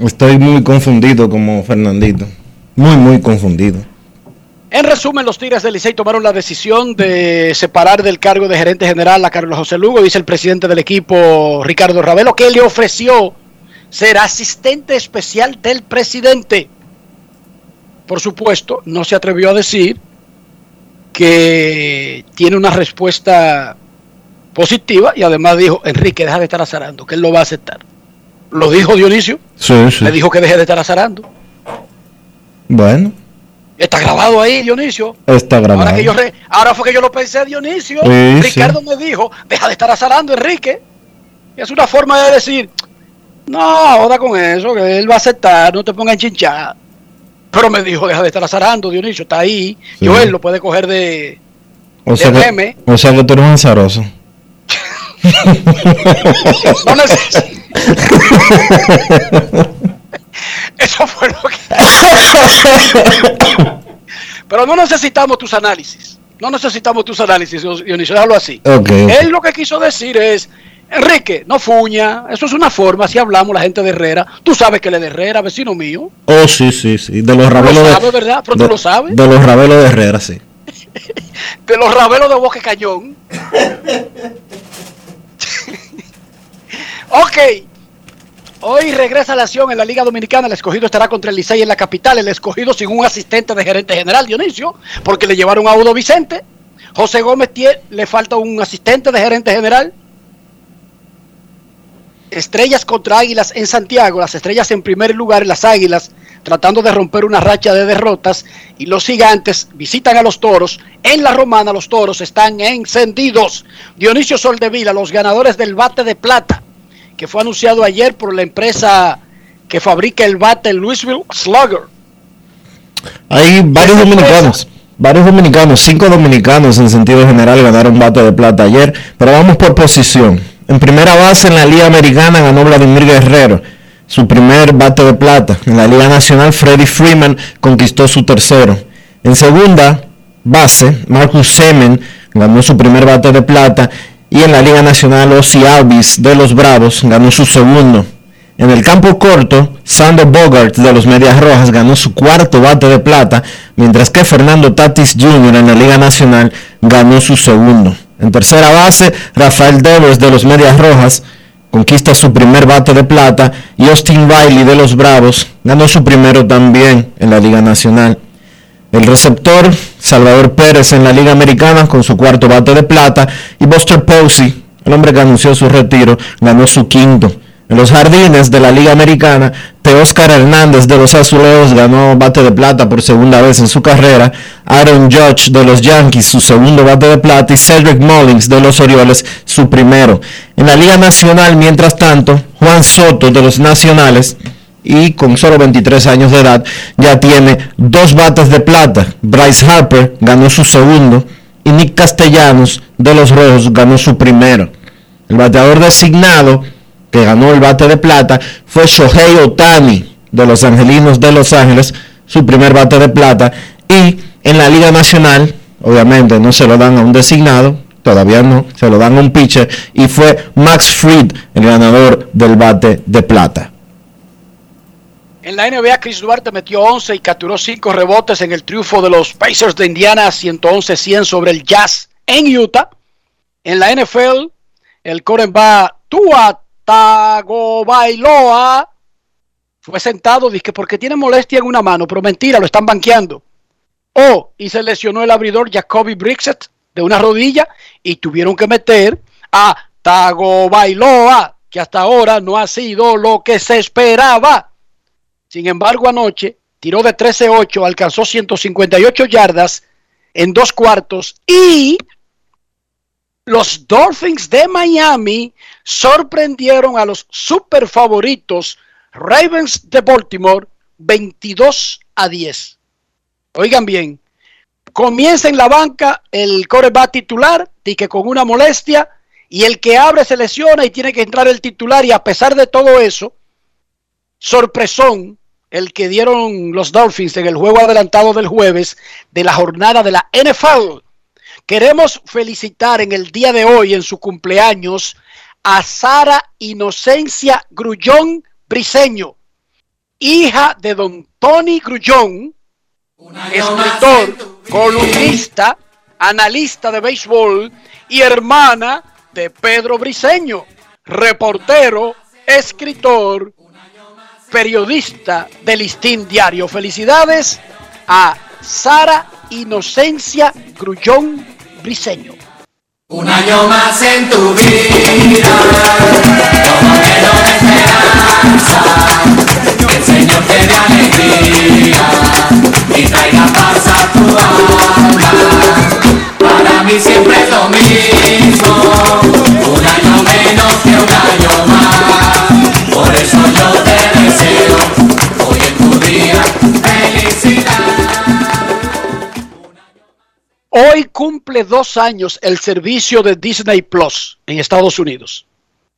Estoy muy confundido como Fernandito. Muy, muy confundido. En resumen, los Tigres del Licey tomaron la decisión de separar del cargo de gerente general a Carlos José Lugo, dice el presidente del equipo Ricardo Ravelo, que le ofreció ser asistente especial del presidente. Por supuesto, no se atrevió a decir que tiene una respuesta positiva y además dijo, Enrique, deja de estar azarando, que él lo va a aceptar. Lo dijo Dionisio, Sí, sí. le dijo que deje de estar azarando. Bueno, Está grabado ahí, Dionisio. está grabado. Ahora, que yo re- ahora fue que yo lo pensé, Dionisio. Sí, Ricardo sí. me dijo, deja de estar azarando, Enrique. Y es una forma de decir, no, joda con eso, que él va a aceptar, no te pongas en chinchar. Pero me dijo, deja de estar azarando, Dionisio, está ahí. Sí. Joel lo puede coger de... o, sea de que, meme. o sea que tú eres un azaroso. No neces- Eso fue lo que... Pero no necesitamos tus análisis. No necesitamos tus análisis, Dionisio, déjalo así. Él lo que quiso decir es, Enrique, no fuña, eso es una forma, si hablamos la gente de Herrera, tú sabes que él es de Herrera, vecino mío, Oh, sí, sí, sí. De los lo rabelos de. sabes, ¿verdad? Pero tú lo sabes. De los rabelos de Herrera, sí. de los rabelos de Boque Cañón. Ok, hoy regresa la acción en la Liga Dominicana, el escogido estará contra el Licey en la capital, el escogido sin un asistente de gerente general, Dionisio, porque le llevaron a Udo Vicente, José Gómez tie- le falta un asistente de gerente general, Estrellas contra Águilas en Santiago, las Estrellas en primer lugar, las Águilas tratando de romper una racha de derrotas. Y los Gigantes visitan a los Toros. En la Romana. Los Toros están encendidos. Dionisio Soldevila, los ganadores del bate de plata, que fue anunciado ayer por la empresa que fabrica el bate Louisville Slugger. Hay varios dominicanos. Varios dominicanos, cinco dominicanos en sentido general ganaron bate de plata ayer, pero vamos por posición. En primera base en la Liga Americana ganó Vladimir Guerrero, su primer bate de plata. En la Liga Nacional Freddie Freeman conquistó su tercero. En segunda base, Marcus Semen ganó su primer bate de plata y en la Liga Nacional Ozzy Alvis de los Bravos ganó su segundo. En el campo corto, Sander Bogart de los Medias Rojas ganó su cuarto bate de plata, mientras que Fernando Tatis Jr. en la Liga Nacional ganó su segundo. En tercera base, Rafael Devers de los Medias Rojas conquista su primer bate de plata y Austin Riley de los Bravos ganó su primero también en la Liga Nacional. El receptor, Salvador Pérez en la Liga Americana con su cuarto bate de plata y Buster Posey el hombre que anunció su retiro, ganó su quinto. En los jardines de la Liga Americana, Teóscar Hernández de los Azulejos ganó bate de plata por segunda vez en su carrera. Aaron Judge de los Yankees, su segundo bate de plata. Y Cedric Mullins de los Orioles, su primero. En la Liga Nacional, mientras tanto, Juan Soto de los Nacionales, y con solo 23 años de edad, ya tiene dos bates de plata. Bryce Harper ganó su segundo y Nick Castellanos de los Rojos ganó su primero. El bateador designado que ganó el bate de plata fue Shohei Otani de los Angelinos de Los Ángeles, su primer bate de plata. Y en la Liga Nacional, obviamente no se lo dan a un designado, todavía no, se lo dan a un pitcher y fue Max Fried el ganador del bate de plata. En la NBA, Chris Duarte metió 11 y capturó 5 rebotes en el triunfo de los Pacers de Indiana 111-100 sobre el Jazz en Utah. En la NFL, el va Tua Tagovailoa fue sentado, dice porque tiene molestia en una mano, pero mentira, lo están banqueando. Oh, y se lesionó el abridor Jacoby Brixett de una rodilla y tuvieron que meter a Tagovailoa, que hasta ahora no ha sido lo que se esperaba. Sin embargo, anoche tiró de 13-8, alcanzó 158 yardas en dos cuartos y los Dolphins de Miami sorprendieron a los super favoritos Ravens de Baltimore 22 a 10. Oigan bien, comienza en la banca el coreback titular, y que con una molestia, y el que abre se lesiona y tiene que entrar el titular, y a pesar de todo eso, sorpresón, el que dieron los Dolphins en el juego adelantado del jueves de la jornada de la NFL. Queremos felicitar en el día de hoy, en su cumpleaños, a Sara Inocencia Grullón Briseño, hija de don Tony Grullón, escritor, columnista, analista de béisbol y hermana de Pedro Briseño, reportero, escritor, periodista del Listín Diario. Felicidades a Sara Inocencia Grullón Briseño. Un año más en tu vida, como lleno de esperanza, que el Señor te dé alegría y traiga paz a tu alma. Para mí siempre es lo mismo, Hoy cumple dos años el servicio de Disney Plus en Estados Unidos.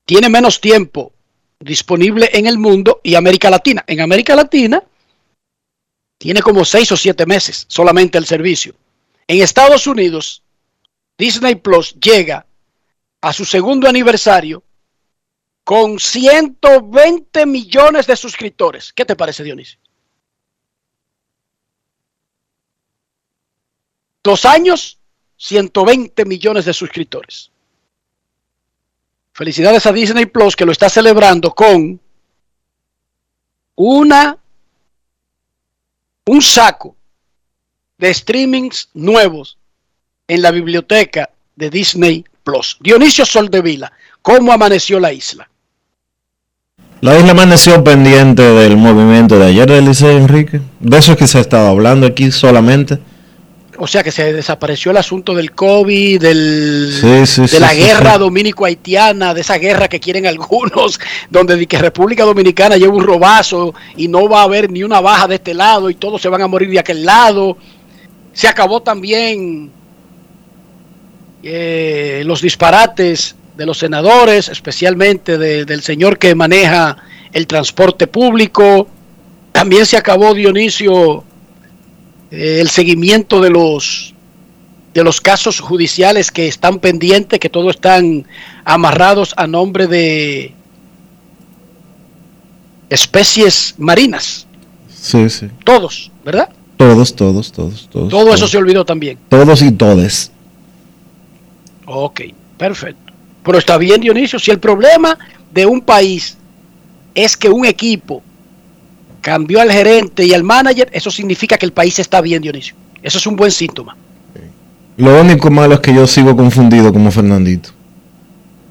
Tiene menos tiempo disponible en el mundo y América Latina. En América Latina tiene como seis o siete meses solamente el servicio. En Estados Unidos, Disney Plus llega a su segundo aniversario con 120 millones de suscriptores. ¿Qué te parece, Dionisio? Dos años, 120 millones de suscriptores. Felicidades a Disney Plus que lo está celebrando con una un saco de streamings nuevos en la biblioteca de Disney Plus. Dionisio Soldevila, ¿cómo amaneció la isla? La isla amaneció pendiente del movimiento de ayer del Liceo Enrique. De eso es que se ha estado hablando aquí solamente o sea que se desapareció el asunto del COVID, del, sí, de la guerra dominico-haitiana, de esa guerra que quieren algunos, donde que República Dominicana lleva un robazo y no va a haber ni una baja de este lado y todos se van a morir de aquel lado. Se acabó también eh, los disparates de los senadores, especialmente del señor que maneja el transporte público. También se acabó Dionisio eh, el seguimiento de los de los casos judiciales que están pendientes, que todos están amarrados a nombre de especies marinas. Sí, sí. Todos, ¿verdad? Todos, todos, todos, todos. Todo eso se olvidó también. Todos y todes. Ok, perfecto. Pero está bien, Dionisio, si el problema de un país es que un equipo cambió al gerente y al manager, eso significa que el país está bien, Dionisio. Eso es un buen síntoma. Lo único malo es que yo sigo confundido como Fernandito.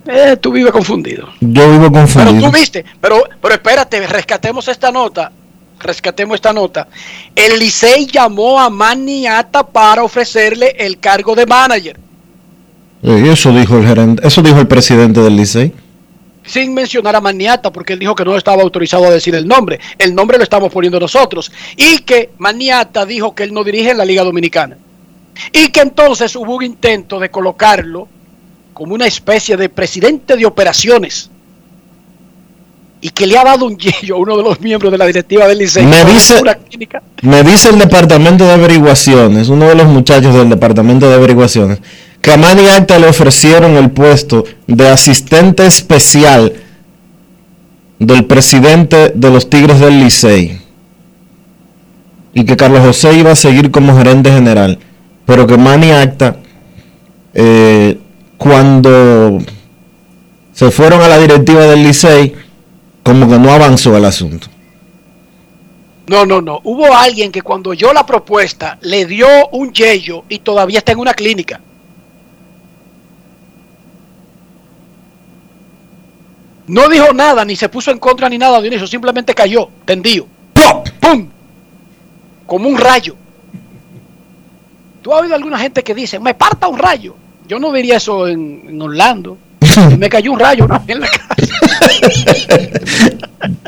Eh, tú vives confundido. Yo vivo Pero confundido. tú viste, pero, pero espérate, rescatemos esta nota. Rescatemos esta nota. El Licey llamó a Manny Ata para ofrecerle el cargo de manager, Eh, eso dijo el gerente, eso dijo el presidente del Licey. Sin mencionar a Maniata, porque él dijo que no estaba autorizado a decir el nombre. El nombre lo estamos poniendo nosotros. Y que Maniata dijo que él no dirige en la Liga Dominicana. Y que entonces hubo un intento de colocarlo como una especie de presidente de operaciones. Y que le ha dado un yello a uno de los miembros de la directiva del Licey. Me dice-. Me dice el departamento de averiguaciones, uno de los muchachos del departamento de averiguaciones, que a Manny Acta le ofrecieron el puesto de asistente especial del presidente de los Tigres del Licey. Y que Carlos José iba a seguir como gerente general. Pero que Manny Acta, eh, cuando se fueron a la directiva del Licey, como que no avanzó el asunto. No, no, no. Hubo alguien que cuando oyó la propuesta le dio un yello y todavía está en una clínica. No dijo nada, ni se puso en contra ni nada, Dionisio. Simplemente cayó, tendido. ¡Plop! ¡Pum! Como un rayo. ¿Tú has oído alguna gente que dice, me parta un rayo? Yo no diría eso en, en Orlando. Me cayó un rayo vez en la casa.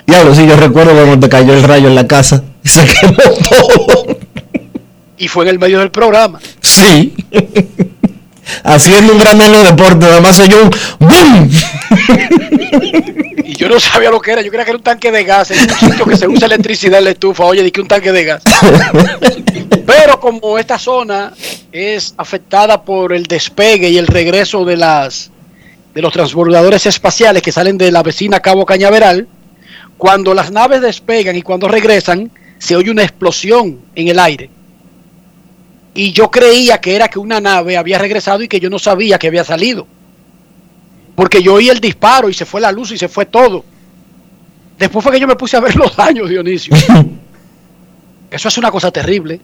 Diablo, sí, yo recuerdo cuando te cayó el rayo en la casa y se quemó todo. Y fue en el medio del programa. Sí. Haciendo un de deporte, nada más oyó un ¡boom! Y yo no sabía lo que era, yo creía que era un tanque de gas, en un sitio que se usa electricidad en la estufa, oye, di que un tanque de gas. Pero como esta zona es afectada por el despegue y el regreso de las de los transbordadores espaciales que salen de la vecina Cabo Cañaveral, cuando las naves despegan y cuando regresan, se oye una explosión en el aire. Y yo creía que era que una nave había regresado y que yo no sabía que había salido. Porque yo oí el disparo y se fue la luz y se fue todo. Después fue que yo me puse a ver los daños, Dionisio. Eso es una cosa terrible.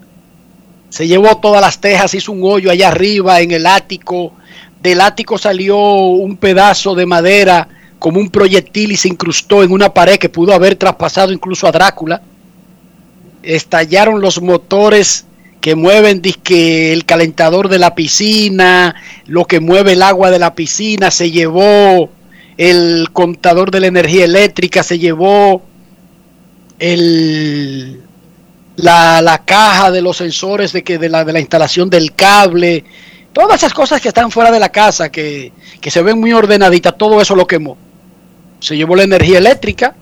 Se llevó todas las tejas, hizo un hoyo allá arriba en el ático. Del ático salió un pedazo de madera como un proyectil y se incrustó en una pared que pudo haber traspasado incluso a Drácula. Estallaron los motores que mueven dizque, el calentador de la piscina, lo que mueve el agua de la piscina, se llevó el contador de la energía eléctrica, se llevó el, la, la caja de los sensores de, que, de, la, de la instalación del cable, todas esas cosas que están fuera de la casa, que, que se ven muy ordenaditas, todo eso lo quemó. Se llevó la energía eléctrica,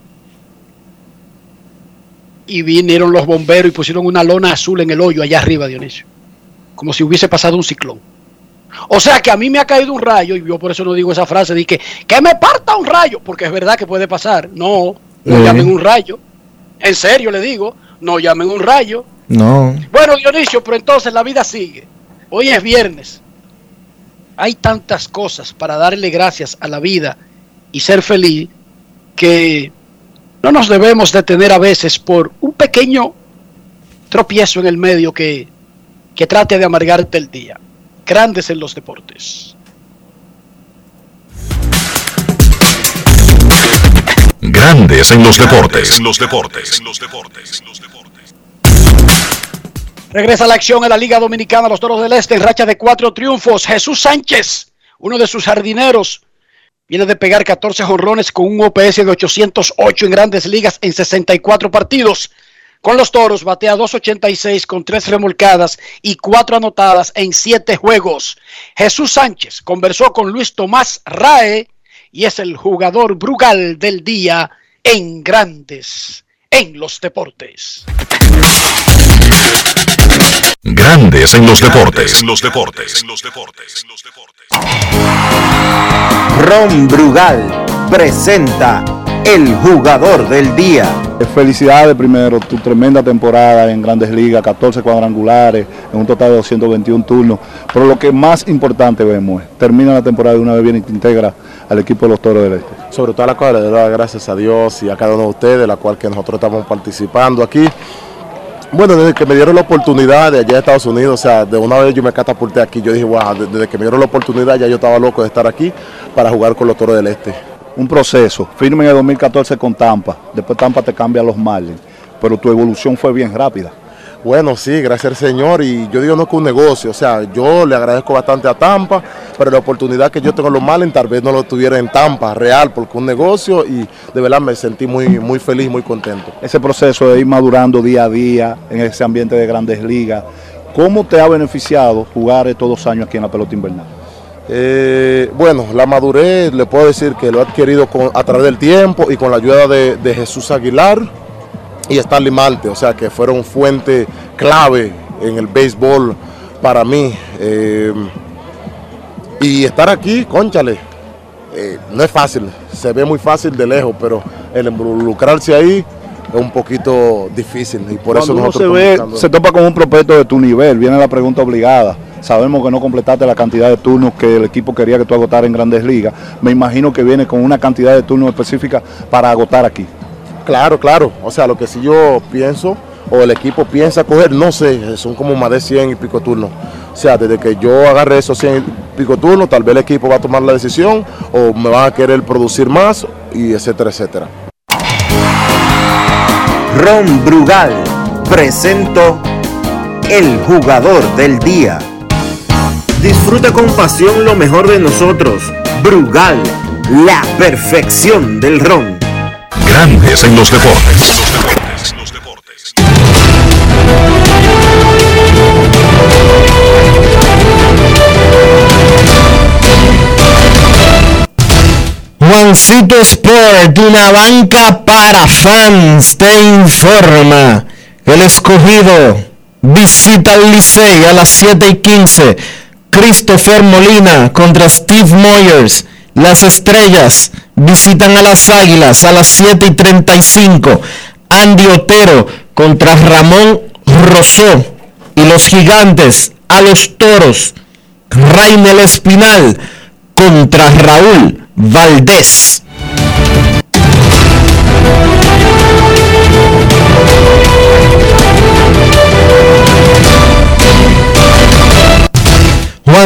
y vinieron los bomberos y pusieron una lona azul en el hoyo allá arriba, Dionisio. Como si hubiese pasado un ciclón. O sea que a mí me ha caído un rayo, y yo por eso no digo esa frase de que, que me parta un rayo, porque es verdad que puede pasar. No, no Eh. llamen un rayo. En serio le digo, no llamen un rayo. No. Bueno, Dionisio, pero entonces la vida sigue. Hoy es viernes. Hay tantas cosas para darle gracias a la vida y ser feliz que no nos debemos detener a veces por un pequeño tropiezo en el medio que, que trate de amargarte el día. Grandes en los deportes. Grandes en los deportes. En los deportes. En los deportes. Regresa la acción en la Liga Dominicana, los Toros del Este, en racha de cuatro triunfos. Jesús Sánchez, uno de sus jardineros, viene de pegar 14 jonrones con un OPS de 808 en grandes ligas en 64 partidos. Con los Toros batea 286 con tres remolcadas y cuatro anotadas en siete juegos. Jesús Sánchez conversó con Luis Tomás Rae y es el jugador Brugal del día en Grandes en los Deportes. Grandes en los deportes. En los deportes. En los deportes. Ron Brugal presenta el jugador del día. Felicidades primero, tu tremenda temporada en Grandes Ligas, 14 cuadrangulares, en un total de 221 turnos. Pero lo que más importante vemos es, termina la temporada de una vez bien y te integra al equipo de los Toros del Este. Sobre todas las cosas, le doy las gracias a Dios y a cada uno de ustedes, la cual que nosotros estamos participando aquí. Bueno, desde que me dieron la oportunidad de allá de Estados Unidos, o sea, de una vez yo me catapulté aquí, yo dije, wow, desde que me dieron la oportunidad ya yo estaba loco de estar aquí para jugar con los Toros del Este. Un proceso, firme en el 2014 con Tampa, después Tampa te cambia los Marlins, pero tu evolución fue bien rápida. Bueno, sí, gracias al Señor. Y yo digo no es que un negocio, o sea, yo le agradezco bastante a Tampa, pero la oportunidad que yo tengo en los Marlins tal vez no lo tuviera en Tampa, real, porque un negocio y de verdad me sentí muy, muy feliz, muy contento. Ese proceso de ir madurando día a día en ese ambiente de grandes ligas, ¿cómo te ha beneficiado jugar estos dos años aquí en la pelota invernal? Eh, bueno, la madurez le puedo decir que lo he adquirido con- a través del tiempo y con la ayuda de, de Jesús Aguilar y Stanley Marte, o sea que fueron fuente clave en el béisbol para mí. Eh, y estar aquí, conchale, eh, no es fácil, se ve muy fácil de lejos, pero el involucrarse ahí es un poquito difícil y por eso uno se ve, buscando- se topa con un prospecto de tu nivel, viene la pregunta obligada. Sabemos que no completaste la cantidad de turnos que el equipo quería que tú agotaras en grandes ligas. Me imagino que viene con una cantidad de turnos específica para agotar aquí. Claro, claro. O sea, lo que si yo pienso o el equipo piensa coger, no sé, son como más de 100 y pico turnos. O sea, desde que yo agarre esos 100 y pico turnos, tal vez el equipo va a tomar la decisión o me van a querer producir más y etcétera, etcétera. Ron Brugal presento el jugador del día. Disfruta con pasión lo mejor de nosotros. Brugal, la perfección del ron. Grandes en los deportes. Juancito Sport, una banca para fans, te informa. El escogido visita al Licey a las 7 y 15. Christopher Molina contra Steve Moyers. Las estrellas visitan a las águilas a las 7 y 35. Andy Otero contra Ramón Rosó. Y los gigantes a los toros. Rainel Espinal contra Raúl Valdés.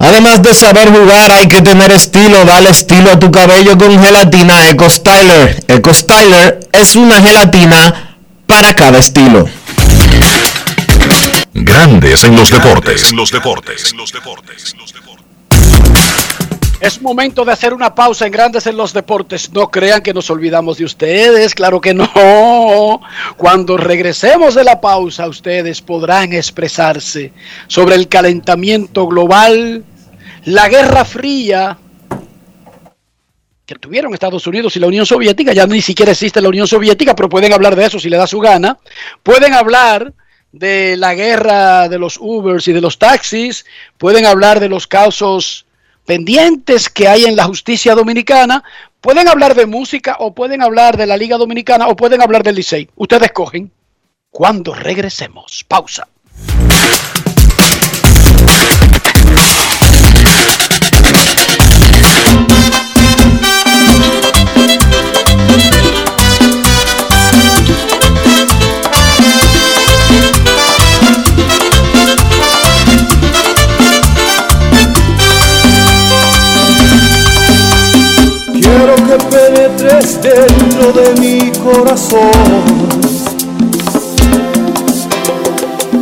Además de saber jugar, hay que tener estilo. Dale estilo a tu cabello con gelatina Eco Styler. Eco Styler es una gelatina para cada estilo. Grandes en los deportes. los deportes. Es momento de hacer una pausa en Grandes en los Deportes. No crean que nos olvidamos de ustedes, claro que no. Cuando regresemos de la pausa, ustedes podrán expresarse sobre el calentamiento global, la Guerra Fría que tuvieron Estados Unidos y la Unión Soviética. Ya ni siquiera existe la Unión Soviética, pero pueden hablar de eso si le da su gana. Pueden hablar de la guerra de los Ubers y de los taxis. Pueden hablar de los casos pendientes que hay en la justicia dominicana. Pueden hablar de música o pueden hablar de la Liga Dominicana o pueden hablar del Licey. Ustedes escogen cuando regresemos. Pausa. Penetres dentro de mi corazón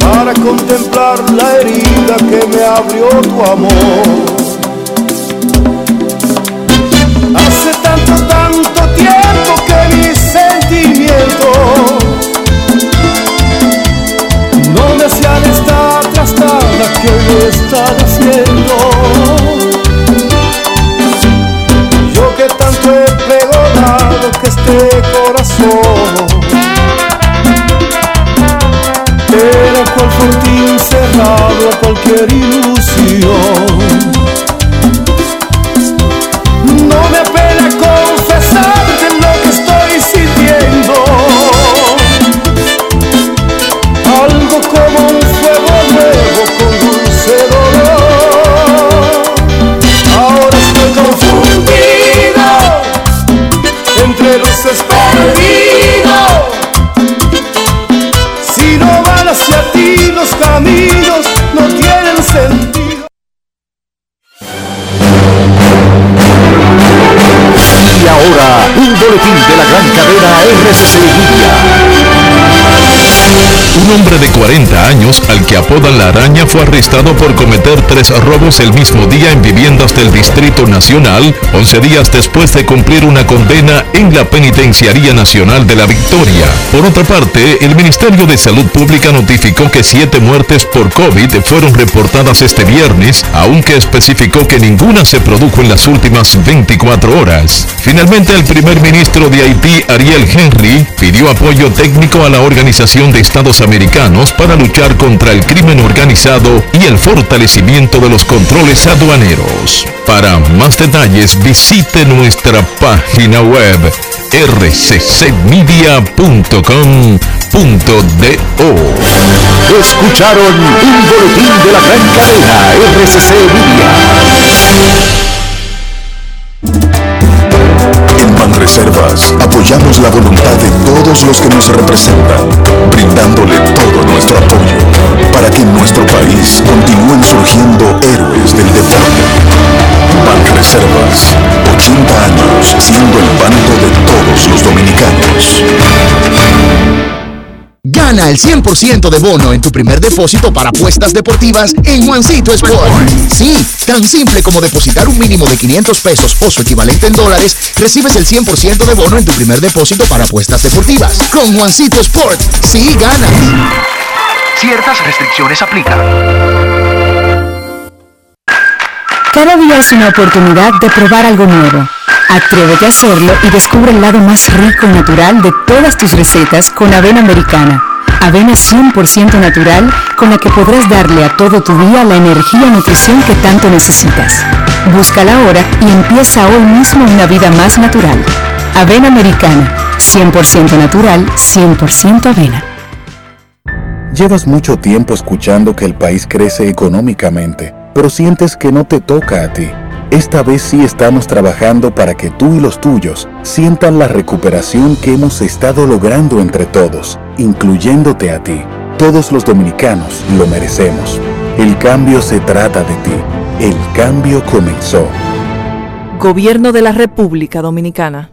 para contemplar la herida que me abrió tu amor. Hace tanto, tanto tiempo que mis sentimientos no me hacían esta trastada que hoy están haciendo. Cual fortín cerrado a cualquier ilusión. Caminos no tienen sentido. Y ahora, un boletín de la gran cadena RCC Libia. Un hombre de 40 años, al que apodan la araña, fue arrestado por cometer tres robos el mismo día en viviendas del Distrito Nacional, 11 días después de cumplir una condena en la Penitenciaría Nacional de la Victoria. Por otra parte, el Ministerio de Salud Pública notificó que siete muertes por COVID fueron reportadas este viernes, aunque especificó que ninguna se produjo en las últimas 24 horas. Finalmente, el primer ministro de Haití, Ariel Henry, pidió apoyo técnico a la Organización de Estados Americanos para luchar contra el crimen organizado y el fortalecimiento de los controles aduaneros. Para más detalles visite nuestra página web rccmedia.com.do. Escucharon un boletín de la gran cadena RCC En Banreservas apoyamos la voluntad de todos los que nos representan, brindándole todo nuestro apoyo para que en nuestro país continúen surgiendo héroes del deporte. Banreservas, 80 años siendo el banco de todos los dominicanos. Gana el 100% de bono en tu primer depósito para apuestas deportivas en Juancito Sport. Sí, tan simple como depositar un mínimo de 500 pesos o su equivalente en dólares, recibes el 100% de bono en tu primer depósito para apuestas deportivas. Con Juancito Sport, sí ganas. Ciertas restricciones aplican. Cada día es una oportunidad de probar algo nuevo. Atrévete a hacerlo y descubre el lado más rico y natural de todas tus recetas con avena americana. Avena 100% natural con la que podrás darle a todo tu día la energía y nutrición que tanto necesitas. Búscala ahora y empieza hoy mismo una vida más natural. Avena americana, 100% natural, 100% avena. Llevas mucho tiempo escuchando que el país crece económicamente, pero sientes que no te toca a ti. Esta vez sí estamos trabajando para que tú y los tuyos sientan la recuperación que hemos estado logrando entre todos, incluyéndote a ti. Todos los dominicanos lo merecemos. El cambio se trata de ti. El cambio comenzó. Gobierno de la República Dominicana.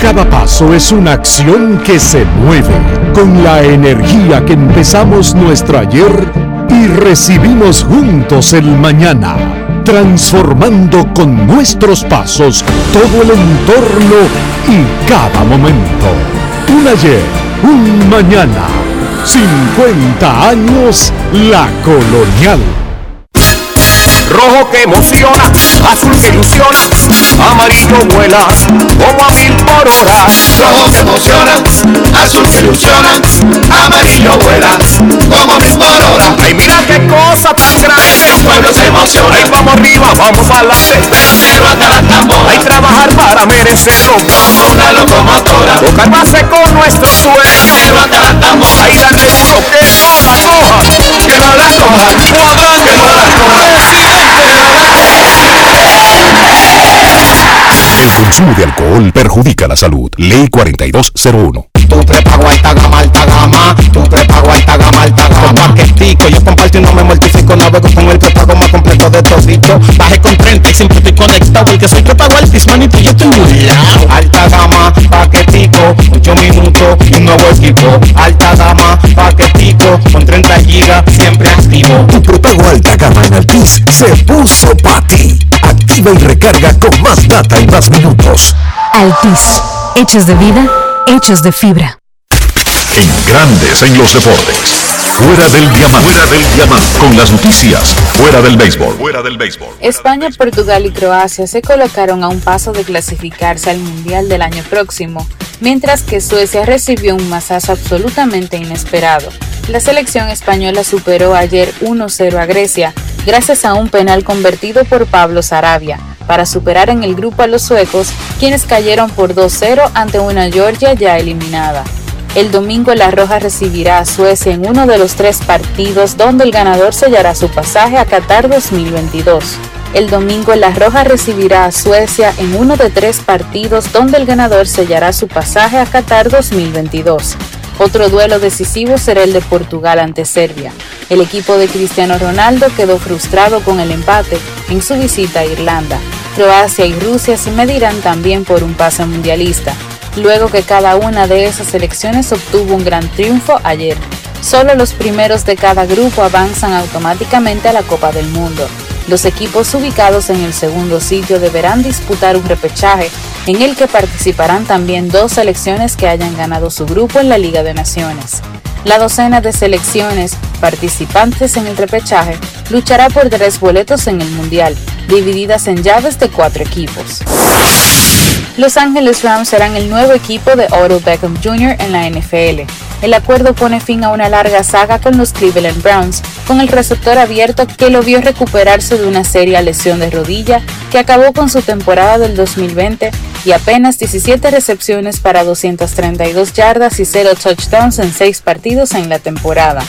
Cada paso es una acción que se mueve con la energía que empezamos nuestro ayer y recibimos juntos el mañana, transformando con nuestros pasos todo el entorno y cada momento. Un ayer, un mañana, 50 años la colonial. Rojo que emociona, azul que ilusiona, amarillo vuela como a mil por hora. Rojo que emociona, azul que ilusiona, amarillo vuela como a mil por hora. Ay, mira qué cosa tan grande. El pueblo se emociona. Ay, vamos arriba, vamos para adelante. Cero hasta la tambora. Hay trabajar para merecerlo. Como una locomotora. Tocar base con nuestro sueño. Cero hasta la tambora. Hay darle duro que no la coja. Que no la coja. Cuadrante. Que no la coja. Consumo de alcohol perjudica la salud. Ley 4201. Tu prepago alta gama, alta gama. Tu prepago alta gama, alta gama. Paquetico, yo comparto y no me mortifico. Navego con el prepago más completo de todito. Bajé con 30 y siempre estoy conectado. Porque soy prepago altis, manito, y yo estoy muy lado. Alta gama, paquetico. 8 minutos y un nuevo equipo. Alta gama, paquetico. Con 30 gigas, siempre activo. Tu prepago alta gama en Altis se puso para ti. Activa y recarga con más data y más minutos. Altis, hechos de vida, hechos de fibra. En Grandes en los Deportes. Fuera del diamante. Fuera del diamante. Con las noticias. Fuera del béisbol. Fuera del béisbol. España, Portugal y Croacia se colocaron a un paso de clasificarse al Mundial del año próximo, mientras que Suecia recibió un masazo absolutamente inesperado. La selección española superó ayer 1-0 a Grecia, gracias a un penal convertido por Pablo Sarabia, para superar en el grupo a los suecos, quienes cayeron por 2-0 ante una Georgia ya eliminada. El domingo La Roja recibirá a Suecia en uno de los tres partidos donde el ganador sellará su pasaje a Qatar 2022. El domingo La Roja recibirá a Suecia en uno de tres partidos donde el ganador sellará su pasaje a Qatar 2022. Otro duelo decisivo será el de Portugal ante Serbia. El equipo de Cristiano Ronaldo quedó frustrado con el empate en su visita a Irlanda. Croacia y Rusia se medirán también por un pase mundialista luego que cada una de esas selecciones obtuvo un gran triunfo ayer. Solo los primeros de cada grupo avanzan automáticamente a la Copa del Mundo. Los equipos ubicados en el segundo sitio deberán disputar un repechaje en el que participarán también dos selecciones que hayan ganado su grupo en la Liga de Naciones. La docena de selecciones participantes en el repechaje luchará por tres boletos en el Mundial, divididas en llaves de cuatro equipos. Los Ángeles Rams serán el nuevo equipo de Odell Beckham Jr. en la NFL. El acuerdo pone fin a una larga saga con los Cleveland Browns, con el receptor abierto que lo vio recuperarse de una seria lesión de rodilla que acabó con su temporada del 2020 y apenas 17 recepciones para 232 yardas y 0 touchdowns en 6 partidos en la temporada.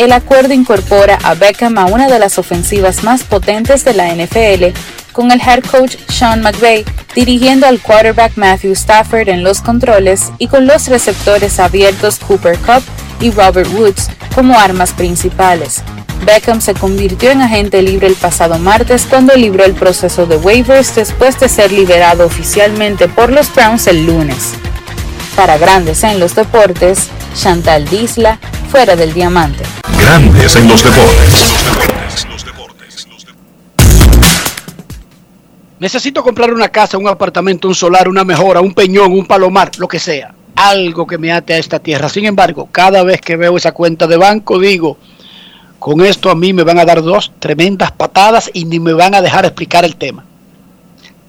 El acuerdo incorpora a Beckham a una de las ofensivas más potentes de la NFL con el head coach Sean McVay dirigiendo al quarterback Matthew Stafford en los controles y con los receptores abiertos Cooper Cup y Robert Woods como armas principales. Beckham se convirtió en agente libre el pasado martes cuando libró el proceso de waivers después de ser liberado oficialmente por los Browns el lunes. Para Grandes en los Deportes, Chantal Disla, fuera del diamante. Grandes en los deportes. Necesito comprar una casa, un apartamento, un solar, una mejora, un peñón, un palomar, lo que sea. Algo que me ate a esta tierra. Sin embargo, cada vez que veo esa cuenta de banco, digo, con esto a mí me van a dar dos tremendas patadas y ni me van a dejar explicar el tema.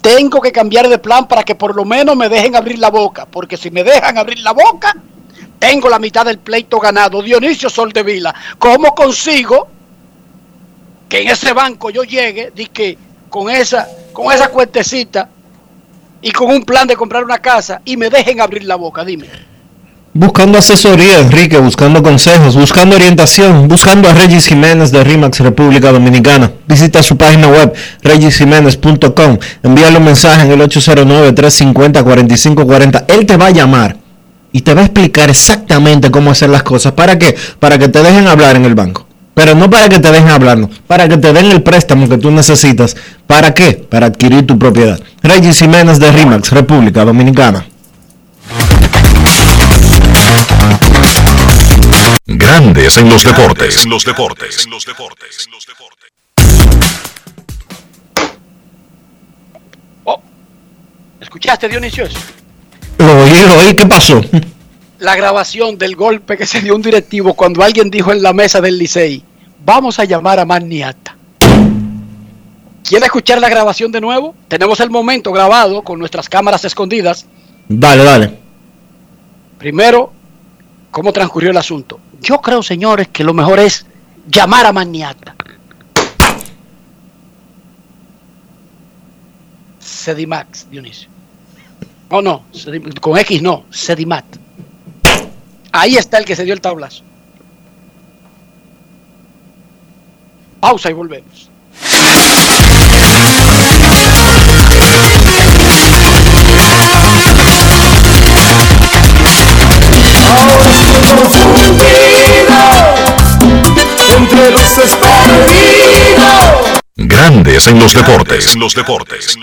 Tengo que cambiar de plan para que por lo menos me dejen abrir la boca, porque si me dejan abrir la boca, tengo la mitad del pleito ganado. Dionisio Soldevila, ¿cómo consigo que en ese banco yo llegue y que con esa, con esa cuentecita y con un plan de comprar una casa y me dejen abrir la boca? Dime. Buscando asesoría, Enrique, buscando consejos, buscando orientación, buscando a Regis Jiménez de RIMAX República Dominicana. Visita su página web regisjiménez.com, envíale un mensaje en el 809-350-4540. Él te va a llamar y te va a explicar exactamente cómo hacer las cosas. ¿Para qué? Para que te dejen hablar en el banco. Pero no para que te dejen hablar, no, para que te den el préstamo que tú necesitas. ¿Para qué? Para adquirir tu propiedad. Regis Jiménez de RIMAX República Dominicana. Grandes en los deportes. En los deportes. En los deportes. Oh, ¿Escuchaste, Dionisio? Lo oí, lo oí, ¿qué pasó? La grabación del golpe que se dio un directivo cuando alguien dijo en la mesa del Licey, vamos a llamar a Maniata. ¿Quiere escuchar la grabación de nuevo? Tenemos el momento grabado con nuestras cámaras escondidas. Dale, dale. Primero, cómo transcurrió el asunto. Yo creo, señores, que lo mejor es llamar a Maniata. Sedimax, Dionisio. Oh, no, con X no, Sedimat. Ahí está el que se dio el tablazo. Pausa y volvemos. Grandes en los deportes. En los deportes.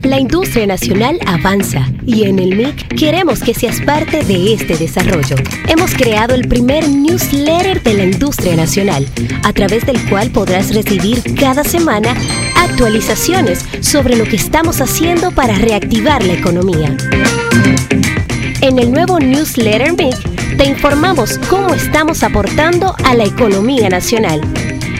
La industria nacional avanza y en el MIC queremos que seas parte de este desarrollo. Hemos creado el primer newsletter de la industria nacional, a través del cual podrás recibir cada semana actualizaciones sobre lo que estamos haciendo para reactivar la economía. En el nuevo newsletter MIC te informamos cómo estamos aportando a la economía nacional.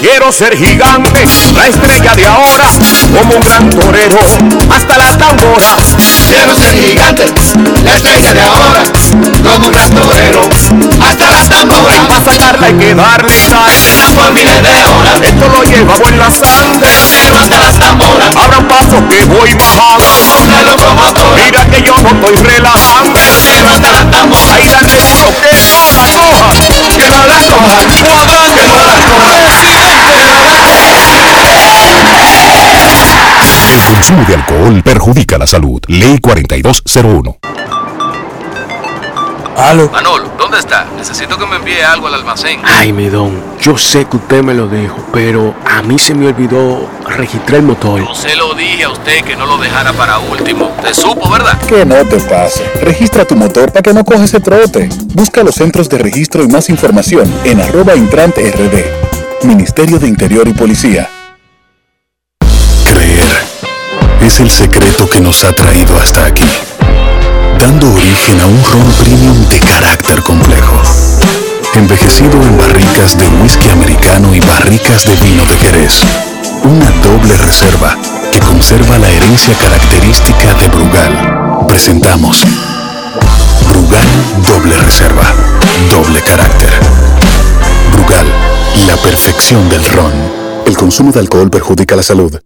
Quiero ser gigante, la estrella de ahora, como un gran torero, hasta la tambora. Quiero ser gigante, la estrella de ahora, como un gran torero, hasta la tambora. Para sacarla hay que darle sal, por miles de horas. Esto lo llevamos en la sangre, pero hasta las tamboras. Abra un paso que voy bajando, una locomotora. Mira que yo no estoy relajando, pero hasta las tamboras. Ahí darle duro que no la coja, que no la coja, cuadra que no la consumo de alcohol perjudica la salud. Ley 4201. ¿Aló? Manolo, ¿dónde está? Necesito que me envíe algo al almacén. Ay, mi don, yo sé que usted me lo dijo, pero a mí se me olvidó registrar el motor. Yo se lo dije a usted que no lo dejara para último. Te supo, ¿verdad? Que no te pase. Registra tu motor para que no coges ese trote. Busca los centros de registro y más información en arroba intrante rd. Ministerio de Interior y Policía. Es el secreto que nos ha traído hasta aquí, dando origen a un ron premium de carácter complejo, envejecido en barricas de whisky americano y barricas de vino de Jerez. Una doble reserva que conserva la herencia característica de Brugal. Presentamos Brugal Doble Reserva, doble carácter. Brugal, la perfección del ron. El consumo de alcohol perjudica la salud.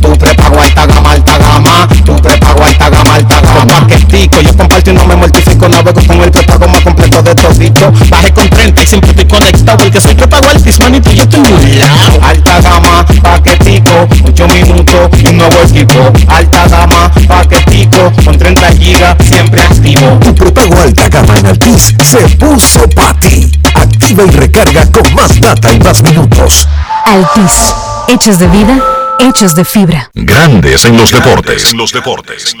Tu prepago alta gama, alta gama. Tu prepago alta gama, alta gama. Paquetico, yo comparto y no me mortifico. Navego con el prepago más completo de todito. Bajé con 30 y siempre estoy conectado. El que soy prepago altis, manito, yo estoy muy lado. Alta gama, paquetico. 8 minutos y un nuevo equipo. Alta gama, paquetico. Con 30 gigas, siempre activo. Tu prepago alta gama en Altis se puso para ti. Activa y recarga con más data y más minutos. Altis, hechos de vida, hechos de fibra. Grandes en los deportes. los deportes.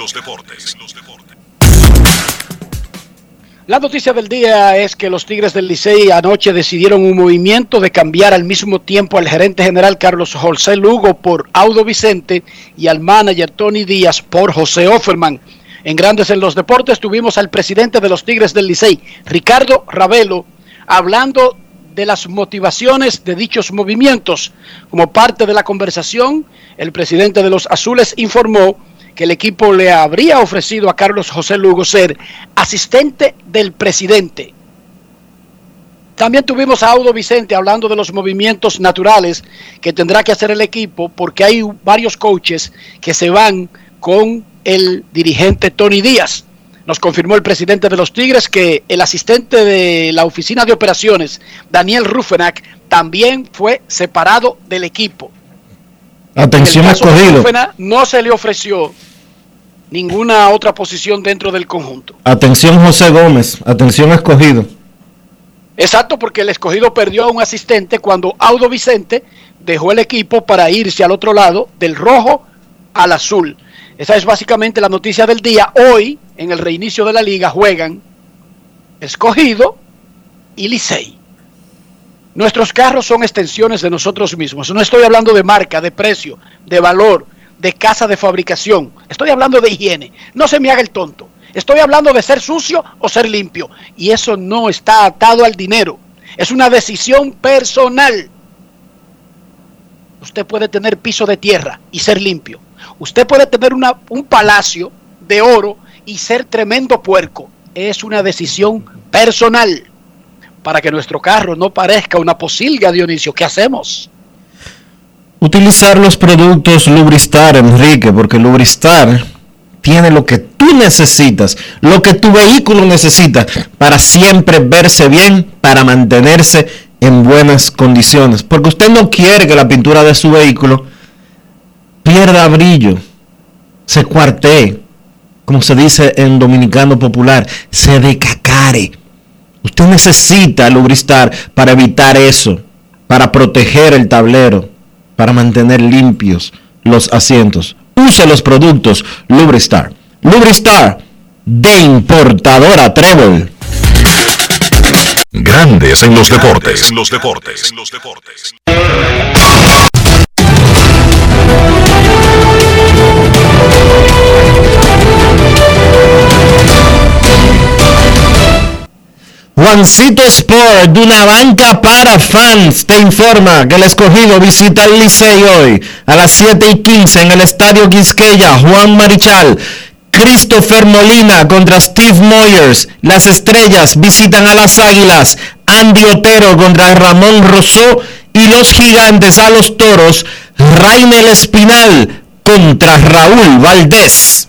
La noticia del día es que los Tigres del Licey anoche decidieron un movimiento de cambiar al mismo tiempo al gerente general Carlos José Lugo por Audo Vicente y al manager Tony Díaz por José Offerman. En Grandes en los Deportes tuvimos al presidente de los Tigres del Licey, Ricardo Ravelo, hablando de las motivaciones de dichos movimientos. Como parte de la conversación, el presidente de los Azules informó que el equipo le habría ofrecido a Carlos José Lugo ser asistente del presidente. También tuvimos a Audo Vicente hablando de los movimientos naturales que tendrá que hacer el equipo porque hay varios coaches que se van con el dirigente Tony Díaz. Nos confirmó el presidente de los Tigres que el asistente de la oficina de operaciones, Daniel Rufenac, también fue separado del equipo. Atención escogido. Rufenac, no se le ofreció ninguna otra posición dentro del conjunto. Atención José Gómez. Atención escogido. Exacto, porque el escogido perdió a un asistente cuando Audo Vicente dejó el equipo para irse al otro lado, del rojo al azul. Esa es básicamente la noticia del día. Hoy, en el reinicio de la liga, juegan escogido y Licey. Nuestros carros son extensiones de nosotros mismos. No estoy hablando de marca, de precio, de valor, de casa de fabricación. Estoy hablando de higiene. No se me haga el tonto. Estoy hablando de ser sucio o ser limpio. Y eso no está atado al dinero. Es una decisión personal. Usted puede tener piso de tierra y ser limpio. Usted puede tener una, un palacio de oro y ser tremendo puerco. Es una decisión personal. Para que nuestro carro no parezca una posilga, Dionisio, ¿qué hacemos? Utilizar los productos Lubristar, Enrique, porque Lubristar tiene lo que tú necesitas, lo que tu vehículo necesita para siempre verse bien, para mantenerse en buenas condiciones. Porque usted no quiere que la pintura de su vehículo pierda brillo, se cuartee, como se dice en dominicano popular, se decacare. Usted necesita lubristar para evitar eso, para proteger el tablero, para mantener limpios los asientos. Use los productos Lubristar. Lubristar de importadora Trébol. Grandes en los deportes. En los deportes. En los deportes. Juancito Sport, de una banca para fans, te informa que el escogido visita el Licey hoy a las 7 y 15 en el Estadio Quisqueya, Juan Marichal. Christopher Molina contra Steve Moyers. Las estrellas visitan a las águilas. Andy Otero contra Ramón Rosó. Y los gigantes a los toros. Rainel Espinal contra Raúl Valdés.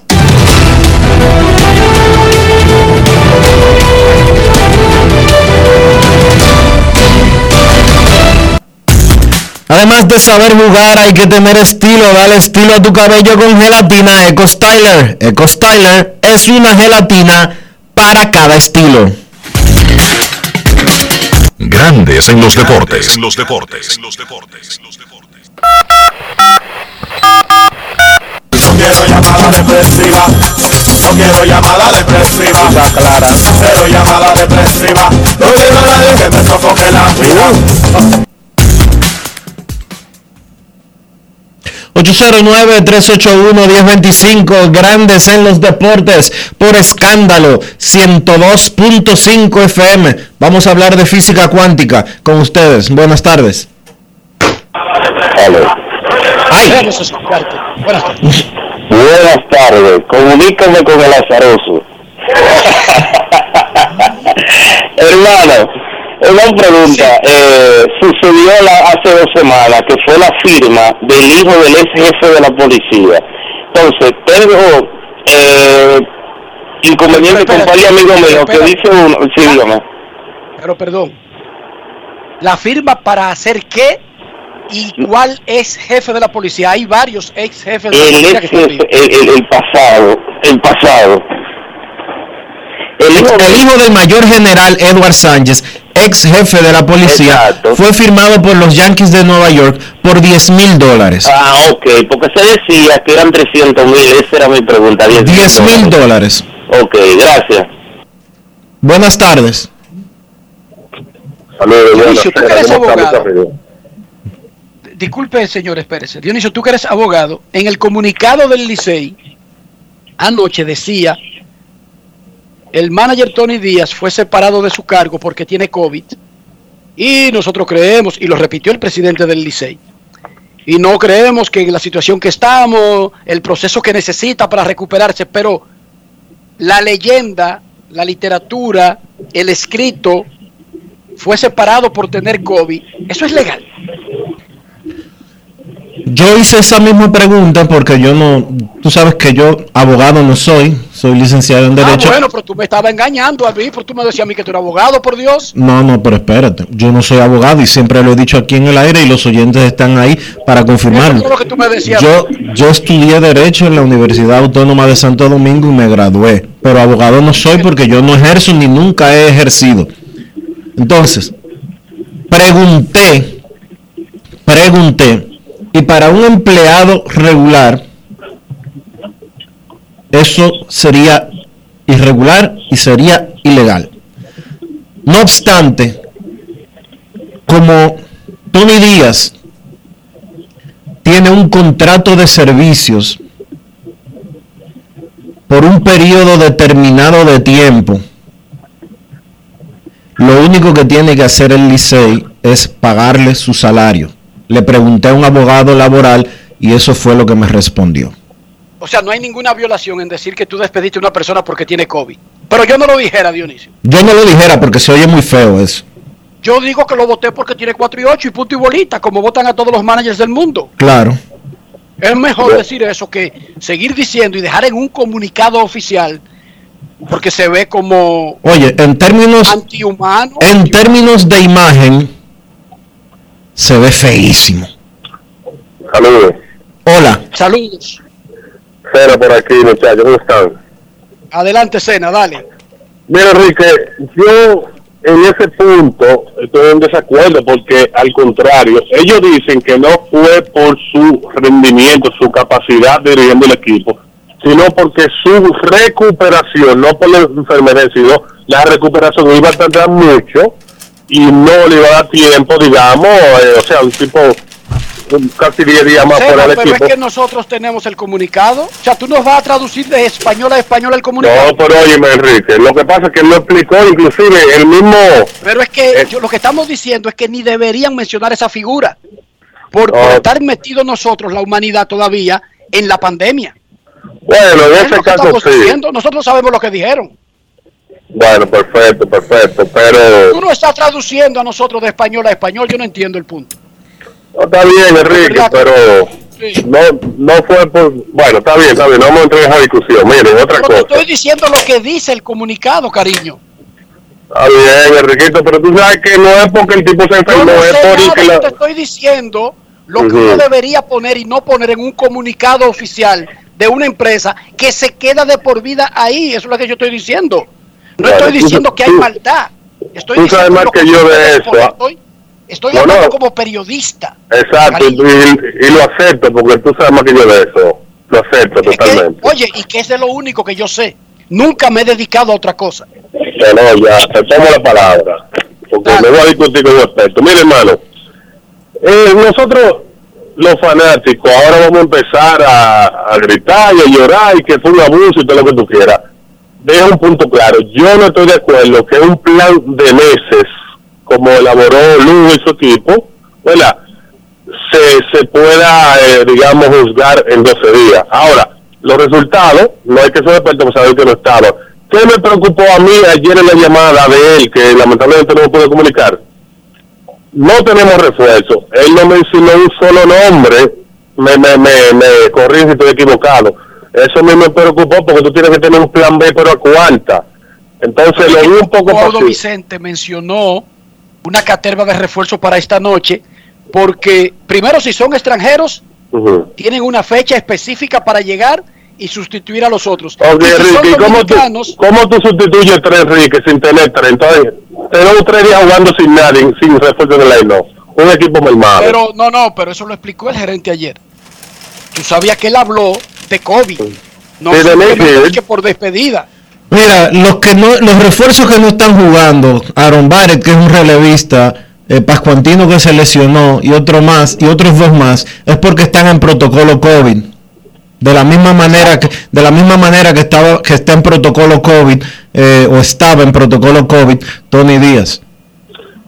Además de saber jugar, hay que tener estilo. Dale estilo a tu cabello con gelatina Eco Styler. Eco Styler es una gelatina para cada estilo. Grandes en los deportes. En los deportes. En los deportes. No quiero llamada depresiva. No quiero llamada depresiva. clara. Cero llamada depresiva. No quiero nadie que me sofoque la vida. 809-381-1025, grandes en los deportes, por escándalo, 102.5 FM. Vamos a hablar de física cuántica con ustedes. Buenas tardes. Ay. escucharte. Buenas tardes. Buenas tardes, comunícame con el azaroso. Hermano, una pregunta. Eh, sucedió la- hace dos semanas que fue la firma del hijo del ex jefe de la policía. Entonces, tengo eh, inconveniente con varios amigos míos que dice uno, sí, dígame. Pero perdón. La firma para hacer qué y cuál es jefe de la policía. Hay varios ex jefes de la El policía ex que jefe, el, el- el pasado, el pasado. El hijo, del mayor general Edward Sánchez, ex jefe de la policía, fue firmado por los Yankees de Nueva York por 10 mil dólares. Ah, ok, porque se decía que eran 300 mil, esa era mi pregunta. 10 10 mil dólares. Ok, gracias. Buenas tardes. Saludos, Dionisio, tú que eres ¿cómo estamos, abogado. Disculpe, señor espérese. Dionisio, tú que eres abogado, en el comunicado del Licey, anoche decía, el manager Tony Díaz fue separado de su cargo porque tiene COVID. Y nosotros creemos, y lo repitió el presidente del Licey, y no creemos que en la situación que estamos, el proceso que necesita para recuperarse, pero la leyenda, la literatura, el escrito, fue separado por tener COVID. Eso es legal. Yo hice esa misma pregunta porque yo no, tú sabes que yo abogado no soy, soy licenciado en Ah, Derecho. bueno, pero tú me estabas engañando a mí, pero tú me decías a mí que tú eras abogado, por Dios. No, no, pero espérate, yo no soy abogado y siempre lo he dicho aquí en el aire y los oyentes están ahí para confirmarlo. Eso es lo que tú me decías. Yo, yo estudié Derecho en la Universidad Autónoma de Santo Domingo y me gradué, pero abogado no soy porque yo no ejerzo ni nunca he ejercido. Entonces, pregunté, pregunté, y para un empleado regular, eso sería irregular y sería ilegal. No obstante, como Tony Díaz tiene un contrato de servicios por un periodo determinado de tiempo, lo único que tiene que hacer el Licey es pagarle su salario. Le pregunté a un abogado laboral y eso fue lo que me respondió. O sea, no hay ninguna violación en decir que tú despediste a una persona porque tiene COVID. Pero yo no lo dijera, Dionisio. Yo no lo dijera porque se oye muy feo eso. Yo digo que lo voté porque tiene 4 y 8 y punto y bolita, como votan a todos los managers del mundo. Claro. Es mejor decir eso que seguir diciendo y dejar en un comunicado oficial porque se ve como Oye, en términos antihumano. en términos de imagen se ve feísimo. Saludos. Hola. Saludos. Cera por aquí, muchachos, ¿cómo están? Adelante, Cena, dale. Mira, Enrique, yo en ese punto estoy en desacuerdo porque al contrario, ellos dicen que no fue por su rendimiento, su capacidad dirigiendo el equipo, sino porque su recuperación, no por la enfermedad, sino la recuperación iba a tardar mucho y no le iba a dar tiempo, digamos, eh, o sea, un tipo casi 10 días más fuera del pero es que nosotros tenemos el comunicado. O sea, tú nos vas a traducir de español a español el comunicado. No, pero óyeme, Enrique, lo que pasa es que lo explicó, inclusive el mismo... Pero es que yo- lo que estamos diciendo es que ni deberían mencionar esa figura por, por Oh. estar metidos nosotros, la humanidad todavía, en la pandemia. Bueno, en Es ese que caso estamos sí. diciendo. Nosotros sabemos lo que dijeron. Bueno, perfecto, perfecto, pero... Tú no estás traduciendo a nosotros de español a español. Yo no entiendo el punto. No, está bien, Enrique, pero no, no fue por... Bueno, está bien, está bien, no vamos a entrar en esa discusión. Miren, otra Pero cosa. estoy diciendo lo que dice el comunicado, cariño. Está bien, Enriquito, pero tú sabes que no es porque el tipo se enfermó, no es por nada, que yo la... te estoy diciendo lo que uno debería poner y no poner en un comunicado oficial de una empresa que se queda de por vida ahí. Eso es lo que yo estoy diciendo. No estoy tú- diciendo que hay maldad. Estoy tú sabes más que yo de eso. ¿ah? Estoy, estoy No, hablando como periodista. Exacto, y, y lo acepto porque tú sabes más que yo de eso. Lo acepto Es que, totalmente. oye, y que es lo único que yo sé. Nunca me he dedicado a otra cosa. No, ya, te tomo la palabra. Porque me voy a discutir con respecto. Mire, hermano, eh, nosotros, los fanáticos, ahora vamos a empezar a, a gritar y a llorar y que fue un abuso y todo lo que tú quieras. Deja un punto claro. Yo no estoy de acuerdo que un plan de meses, como elaboró Lugo y su equipo, ¿verdad? Se, se pueda, eh, digamos, juzgar en 12 días. Ahora, los resultados, no hay que ser experto para saber que no estaban. ¿Qué me preocupó a mí ayer en la llamada de él, que lamentablemente no me pude comunicar? No tenemos refuerzo. Él no mencionó un solo nombre. Me, me, me, me corrí si estoy equivocado. Eso a mí me preocupó porque tú tienes que tener un plan B, pero a cuarta. Entonces lo vi un poco. Vicente mencionó una caterva de refuerzo para esta noche, porque primero si son extranjeros, tienen una fecha específica para llegar y sustituir a los otros. Ok, y si son Ricky, ¿cómo tú, ¿cómo tú sustituyes tres Enrique sin tener tres? Entonces, tenemos tres días jugando sin nadie, sin refuerzo de ley, no. Un equipo mermado. pero no, no, pero eso lo explicó el gerente ayer. Tú sabías que él habló de COVID, no simplemente que por despedida. Mira, los que no, los refuerzos que no están jugando, Aaron Barrett, que es un relevista, eh, Pascuantino que se lesionó y otro más y otros dos más, es porque están en protocolo COVID. De la misma manera que, de la misma manera que estaba, que está en protocolo COVID eh, o estaba en protocolo COVID, Tony Díaz.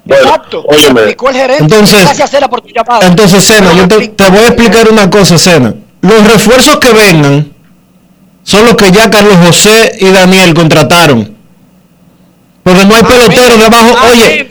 Exacto. Explicó el gerente. Entonces- Gracias, Cera, por tu llamada. Entonces, Sena, yo te, te voy a explicar una cosa, Sena. Los refuerzos que vengan son los que ya Carlos José y Daniel contrataron. Porque no hay pelotero debajo. Oye,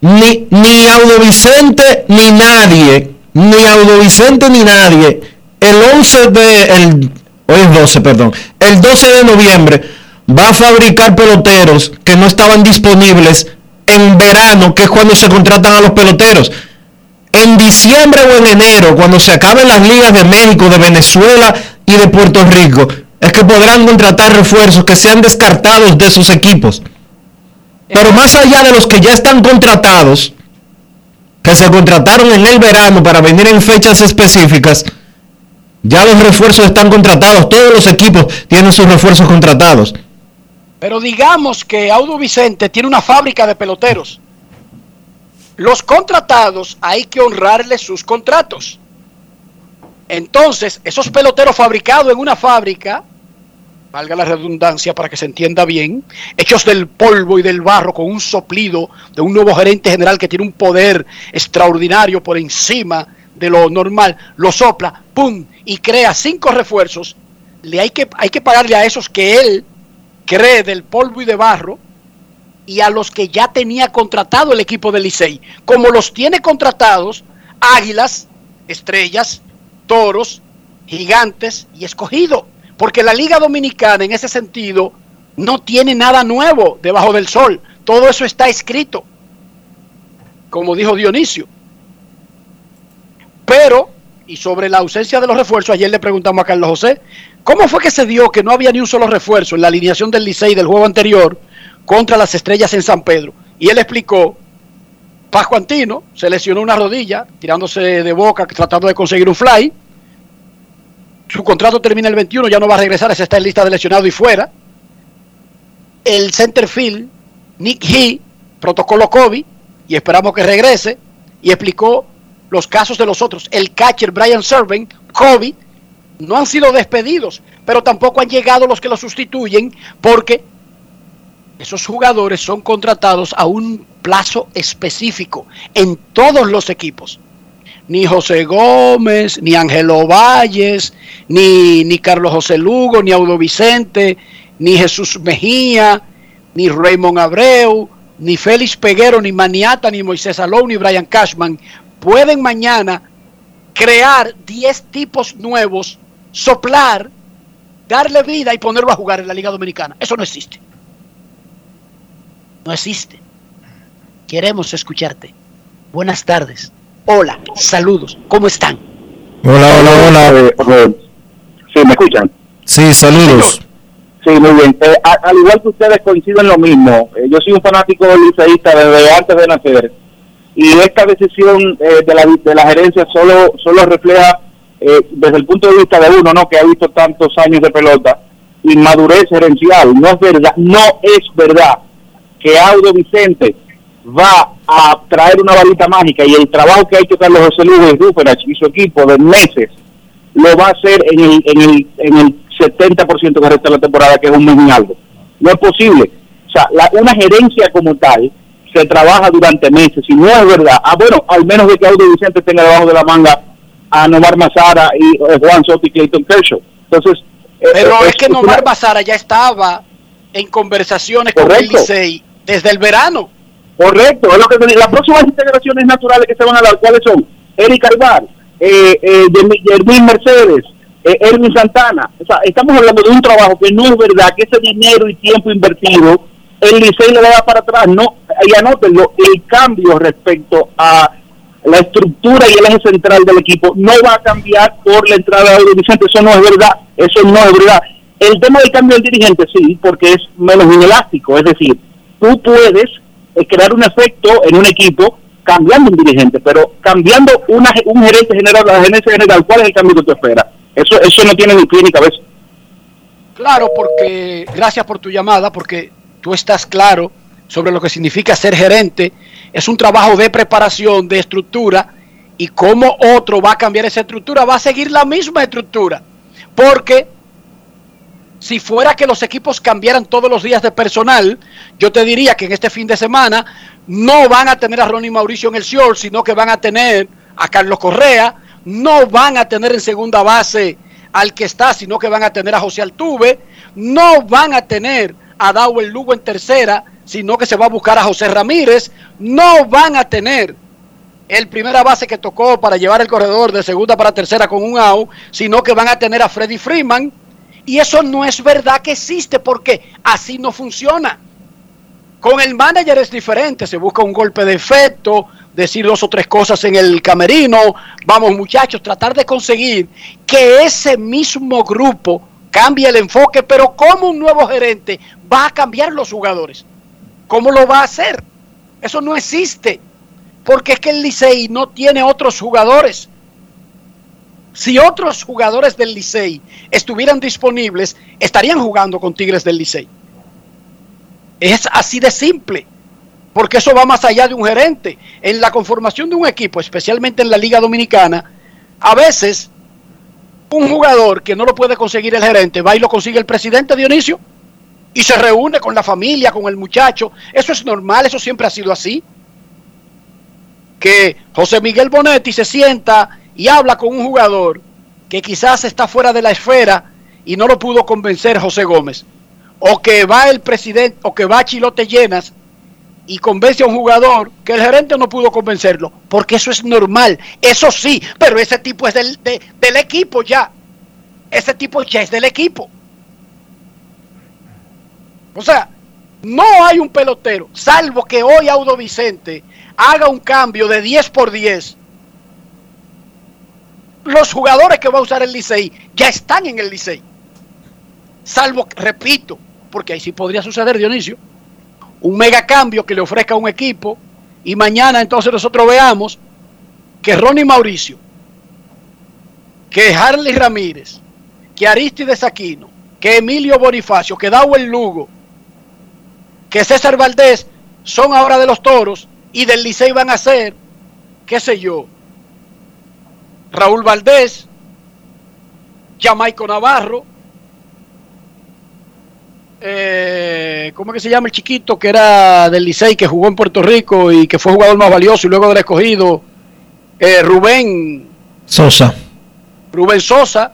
ni, ni Audo Vicente ni nadie, ni Audo Vicente ni nadie, el 11 de, el, hoy es 12, perdón, el 12 de noviembre va a fabricar peloteros que no estaban disponibles en verano, que es cuando se contratan a los peloteros. En diciembre o en enero, cuando se acaben las ligas de México, de Venezuela y de Puerto Rico, es que podrán contratar refuerzos que sean descartados de sus equipos. Pero más allá de los que ya están contratados, que se contrataron en el verano para venir en fechas específicas, ya los refuerzos están contratados, todos los equipos tienen sus refuerzos contratados. Pero digamos que Audo Vicente tiene una fábrica de peloteros. Los contratados hay que honrarles sus contratos. Entonces, esos peloteros fabricados en una fábrica, valga la redundancia para que se entienda bien, hechos del polvo y del barro con un soplido de un nuevo gerente general que tiene un poder extraordinario por encima de lo normal, lo sopla, ¡pum! y crea cinco refuerzos, le hay que, hay que pagarle a esos que él cree del polvo y de barro y a los que ya tenía contratado el equipo del Licey. Como los tiene contratados, Águilas, Estrellas, Toros, Gigantes y Escogido. Porque la Liga Dominicana en ese sentido no tiene nada nuevo debajo del sol. Todo eso está escrito. Como dijo Dionisio. Pero, y sobre la ausencia de los refuerzos, ayer le preguntamos a Carlos José, ¿cómo fue que se dio que no había ni un solo refuerzo en la alineación del Licey del juego anterior contra las estrellas en San Pedro? Y él explicó, Pascuantino Antino se lesionó una rodilla, tirándose de boca, tratando de conseguir un fly. Su contrato termina el 21, ya no va a regresar, ese está en lista de lesionado y fuera. El center field, Nick He, protocolo COVID, y esperamos que regrese, y explicó los casos de los otros. El catcher Brian Serven, COVID, no han sido despedidos, pero tampoco han llegado los que lo sustituyen porque esos jugadores son contratados a un plazo específico en todos los equipos. Ni José Gómez, ni Ángelo Valles, ni, ni Carlos José Lugo, ni Audo Vicente, ni Jesús Mejía, ni Raymond Abreu, ni Félix Peguero, ni Maniata, ni Moisés Alou, ni Brian Cashman pueden mañana crear 10 tipos nuevos, soplar, darle vida y ponerlo a jugar en la Liga Dominicana. Eso no existe. No existe. Queremos escucharte. Buenas tardes. Hola, saludos. ¿Cómo están? Hola, hola, hola. Sí, ¿me escuchan? Sí, saludos. Sí, muy bien. Eh, al igual que ustedes coinciden en lo mismo. Eh, yo soy un fanático liceísta desde antes de nacer. Y esta decisión eh, de, la, de la gerencia solo, solo refleja, eh, desde el punto de vista de uno, ¿no? que ha visto tantos años de pelota, inmadurez gerencial. No es verdad, no es verdad que Audo Vicente va a traer una varita mágica y el trabajo que ha hecho Carlos José Lugo y Ruperach y su equipo de meses lo va a hacer en el, en el, en el 70% que resta de la temporada, que es un mes y algo. No es posible. O sea, la, una gerencia como tal se trabaja durante meses y no es verdad. Ah, bueno, al menos de que Audo Vicente tenga debajo de la manga a Nomar Mazara y eh, Juan Soto y Clayton Kershaw. Entonces, eh, Pero eh, es que Nomar Bazara ya estaba en conversaciones con el. Licey desde el verano. Correcto, es lo que. Las próximas integraciones naturales que se van a dar, ¿cuáles son? Eric Carvar, eh, eh, Mercedes, eh, Erwin Santana. O sea, estamos hablando de un trabajo que no es verdad, que ese dinero y tiempo invertido, el Licey le da para atrás. No, y anótenlo, el cambio respecto a la estructura y el eje central del equipo no va a cambiar por la entrada de Audio Vicente. Eso no es verdad, eso no es verdad. El tema del cambio del dirigente sí, porque es menos inelástico, es decir, tú puedes eh, crear un efecto en un equipo cambiando un dirigente, pero cambiando una, un gerente general, la gerencia general, ¿cuál es el cambio que tú esperas? Eso, eso no tiene ni pie ni cabeza. Claro, porque gracias por tu llamada, porque tú estás claro sobre lo que significa ser gerente. Es un trabajo de preparación, de estructura, y cómo otro va a cambiar esa estructura, va a seguir la misma estructura. Porque si fuera que los equipos cambiaran todos los días de personal, yo te diría que en este fin de semana no van a tener a Ronnie Mauricio en el short, sino que van a tener a Carlos Correa, no van a tener en segunda base al que está, sino que van a tener a José Altuve, no van a tener a Dawel Lugo en tercera, sino que se va a buscar a José Ramírez, no van a tener el primera base que tocó para llevar el corredor de segunda para tercera con un out, sino que van a tener a Freddy Freeman. Y eso no es verdad que existe porque así no funciona. Con el manager es diferente, se busca un golpe de efecto, decir dos o tres cosas en el camerino, vamos muchachos, tratar de conseguir que ese mismo grupo cambie el enfoque, pero como un nuevo gerente va a cambiar los jugadores. ¿Cómo lo va a hacer? Eso no existe, porque es que el Licey no tiene otros jugadores. Si otros jugadores del Licey estuvieran disponibles, estarían jugando con Tigres del Licey. Es así de simple, porque eso va más allá de un gerente. En la conformación de un equipo, especialmente en la Liga Dominicana, a veces un jugador que no lo puede conseguir el gerente va y lo consigue el presidente Dionisio y se reúne con la familia, con el muchacho. Eso es normal, eso siempre ha sido así. Que José Miguel Bonetti se sienta y habla con un jugador que quizás está fuera de la esfera y no lo pudo convencer José Gómez. O que va el presidente, o que va Chilote Llenas y convence a un jugador que el gerente no pudo convencerlo, porque eso es normal, eso sí, pero ese tipo es del, de- del equipo ya, ese tipo ya es del equipo. O sea, no hay un pelotero, salvo que hoy Audo Vicente haga un cambio de 10 por 10. Los jugadores que va a usar el Licey ya están en el Licey. Salvo, repito, porque ahí sí podría suceder, Dionisio, un mega cambio que le ofrezca un equipo y mañana entonces nosotros veamos que Ronnie Mauricio, que Harley Ramírez, que Aristides Aquino, que Emilio Bonifacio, que Dawel Lugo, que César Valdés son ahora de los toros y del Licey van a ser, qué sé yo, Raúl Valdés, Jamaico Navarro, eh, ¿cómo es que se llama el chiquito que era del Licey, que jugó en Puerto Rico y que fue jugador más valioso y luego del escogido? Eh, Rubén, Sosa. Rubén Sosa,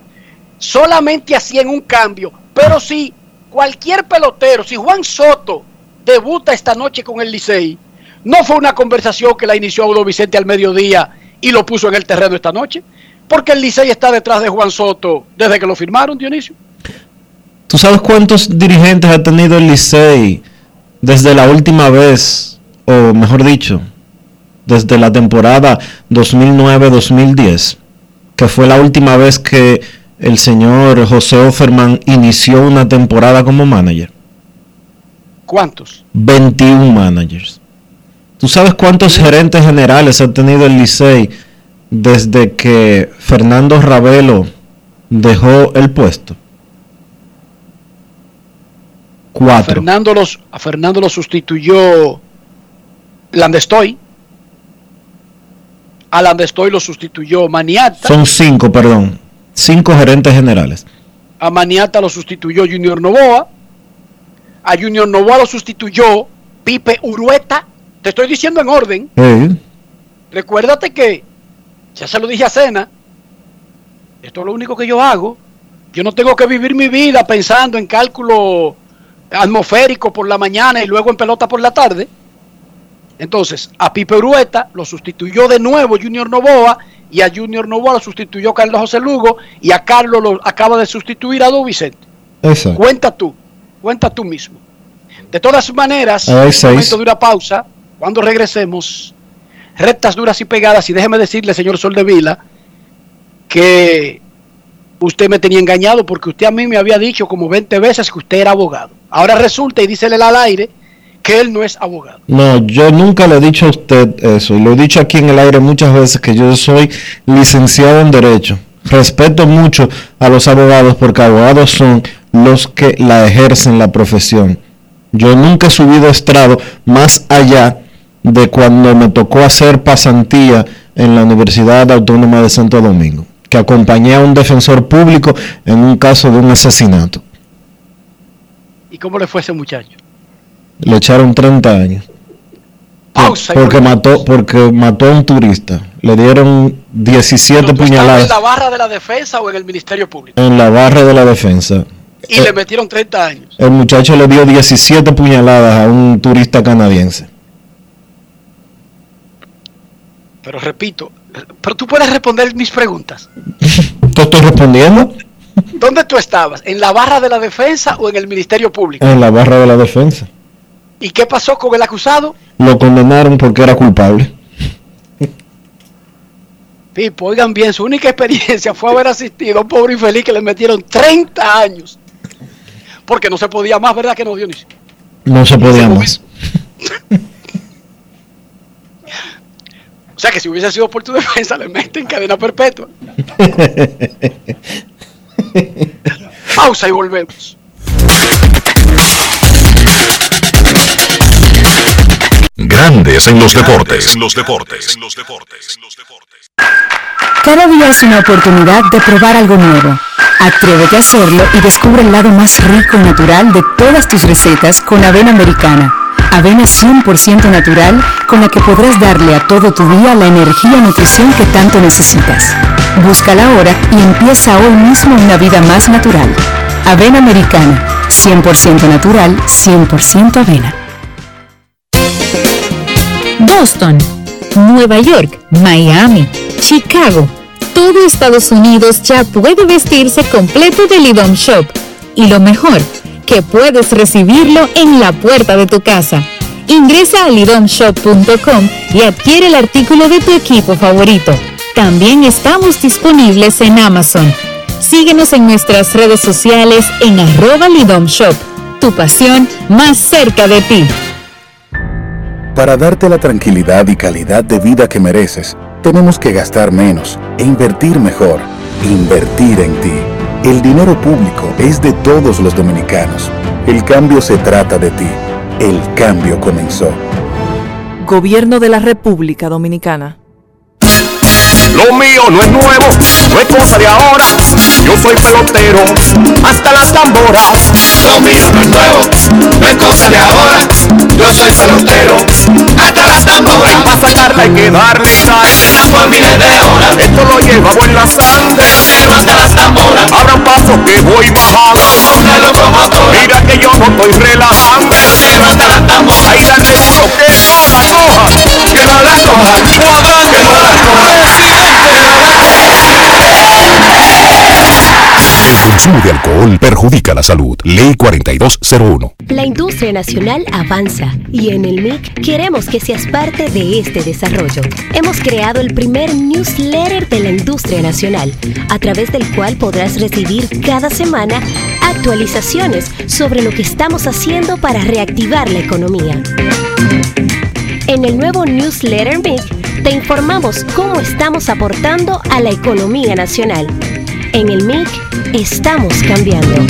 solamente hacían un cambio, pero si cualquier pelotero, si Juan Soto debuta esta noche con el Licey, no fue una conversación que la inició Audo Vicente al mediodía y lo puso en el terreno esta noche, porque el Licey está detrás de Juan Soto desde que lo firmaron, Dionisio. ¿Tú sabes cuántos dirigentes ha tenido el Licey desde la última vez, o mejor dicho, desde la temporada 2009-2010, que fue la última vez que el señor José Offerman inició una temporada como manager? ¿Cuántos? 21 managers. ¿Tú sabes cuántos gerentes generales ha tenido el Licey desde que Fernando Ravelo dejó el puesto? A Cuatro. Fernando, los, a Fernando lo sustituyó Landestoy. A Landestoy lo sustituyó Maniata. Son cinco, perdón. Cinco gerentes generales. A Maniata lo sustituyó Junior Novoa. A Junior Novoa lo sustituyó Pipe Urueta. Te estoy diciendo en orden. Sí. Recuérdate que, ya se lo dije a Cena, esto es lo único que yo hago. Yo no tengo que vivir mi vida pensando en cálculo atmosférico por la mañana y luego en pelota por la tarde. Entonces, a Pipe Urueta lo sustituyó de nuevo Junior Novoa y a Junior Novoa lo sustituyó Carlos José Lugo y a Carlos lo acaba de sustituir a Do Vicente. Exacto. Cuenta tú, cuenta tú mismo. De todas maneras, es seis. momento de una pausa. Cuando regresemos, rectas duras y pegadas. Y déjeme decirle, señor Sol de Vila, que usted me tenía engañado porque usted a mí me había dicho como 20 veces que usted era abogado. Ahora resulta y dísele al aire que él no es abogado. No, yo nunca le he dicho a usted eso. Y lo he dicho aquí en el aire muchas veces que yo soy licenciado en Derecho. Respeto mucho a los abogados porque abogados son los que la ejercen la profesión. Yo nunca he subido estrado más allá de cuando me tocó hacer pasantía en la Universidad Autónoma de Santo Domingo, que acompañé a un defensor público en un caso de un asesinato. ¿Y cómo le fue a ese muchacho? Le echaron 30 años. Pausa. Porque mató, porque mató a un turista. Le dieron 17 ¿Estaba en puñaladas la barra de la defensa o en el Ministerio Público? en la barra de la defensa. Y le metieron 30 años. El muchacho le dio 17 puñaladas a un turista canadiense. Pero repito, pero tú puedes responder mis preguntas. ¿Te estoy respondiendo? ¿Dónde tú estabas? ¿En la barra de la defensa o en el Ministerio Público? En la barra de la defensa. ¿Y qué pasó con el acusado? Lo condenaron porque era culpable. Pipo, oigan bien, su única experiencia fue haber asistido a un pobre infeliz que le metieron 30 años. Porque no se podía más, ¿verdad que no, Dionisio? No se podía más. O sea que si hubiese sido por tu defensa, le meten cadena perpetua. Pausa y volvemos. Grandes en los deportes. En los deportes. Cada día es una oportunidad de probar algo nuevo. Atrévete a hacerlo y descubre el lado más rico y natural de todas tus recetas con avena americana. Avena 100% natural con la que podrás darle a todo tu día la energía y nutrición que tanto necesitas. Búscala ahora y empieza hoy mismo una vida más natural. Avena americana, 100% natural, 100% avena. Boston, Nueva York, Miami, Chicago. Todo Estados Unidos ya puede vestirse completo de Lidom Shop. Y lo mejor, que puedes recibirlo en la puerta de tu casa. Ingresa a lidomshop.com y adquiere el artículo de tu equipo favorito. También estamos disponibles en Amazon. Síguenos en nuestras redes sociales en arroba Lidom Shop. Tu pasión más cerca de ti. Para darte la tranquilidad y calidad de vida que mereces, tenemos que gastar menos e invertir mejor. Invertir en ti. El dinero público es de todos los dominicanos. El cambio se trata de ti. El cambio comenzó. Gobierno de la República Dominicana. Lo mío no es nuevo, no es cosa de ahora. Yo soy pelotero, hasta las tamboras. Lo mío no es nuevo, no es cosa de ahora. Yo soy pelotero, hasta las tamboras. Para sacarla hay que darle sal. Por miles de horas. Esto lo llevamos en la sangre. Pelotero hasta las tamboras. Abra un paso que voy bajando. Una locomotora. Mira que yo no estoy relajando. Pelotero hasta las tamboras. Ahí dale duro que no la coja. Que no la coja. Cuadra que no la coja. El consumo de alcohol perjudica la salud. Ley 4201. La industria nacional avanza y en el MIC queremos que seas parte de este desarrollo. Hemos creado el primer newsletter de la industria nacional, a través del cual podrás recibir cada semana actualizaciones sobre lo que estamos haciendo para reactivar la economía. En el nuevo newsletter MIC te informamos cómo estamos aportando a la economía nacional. En el MIC estamos cambiando.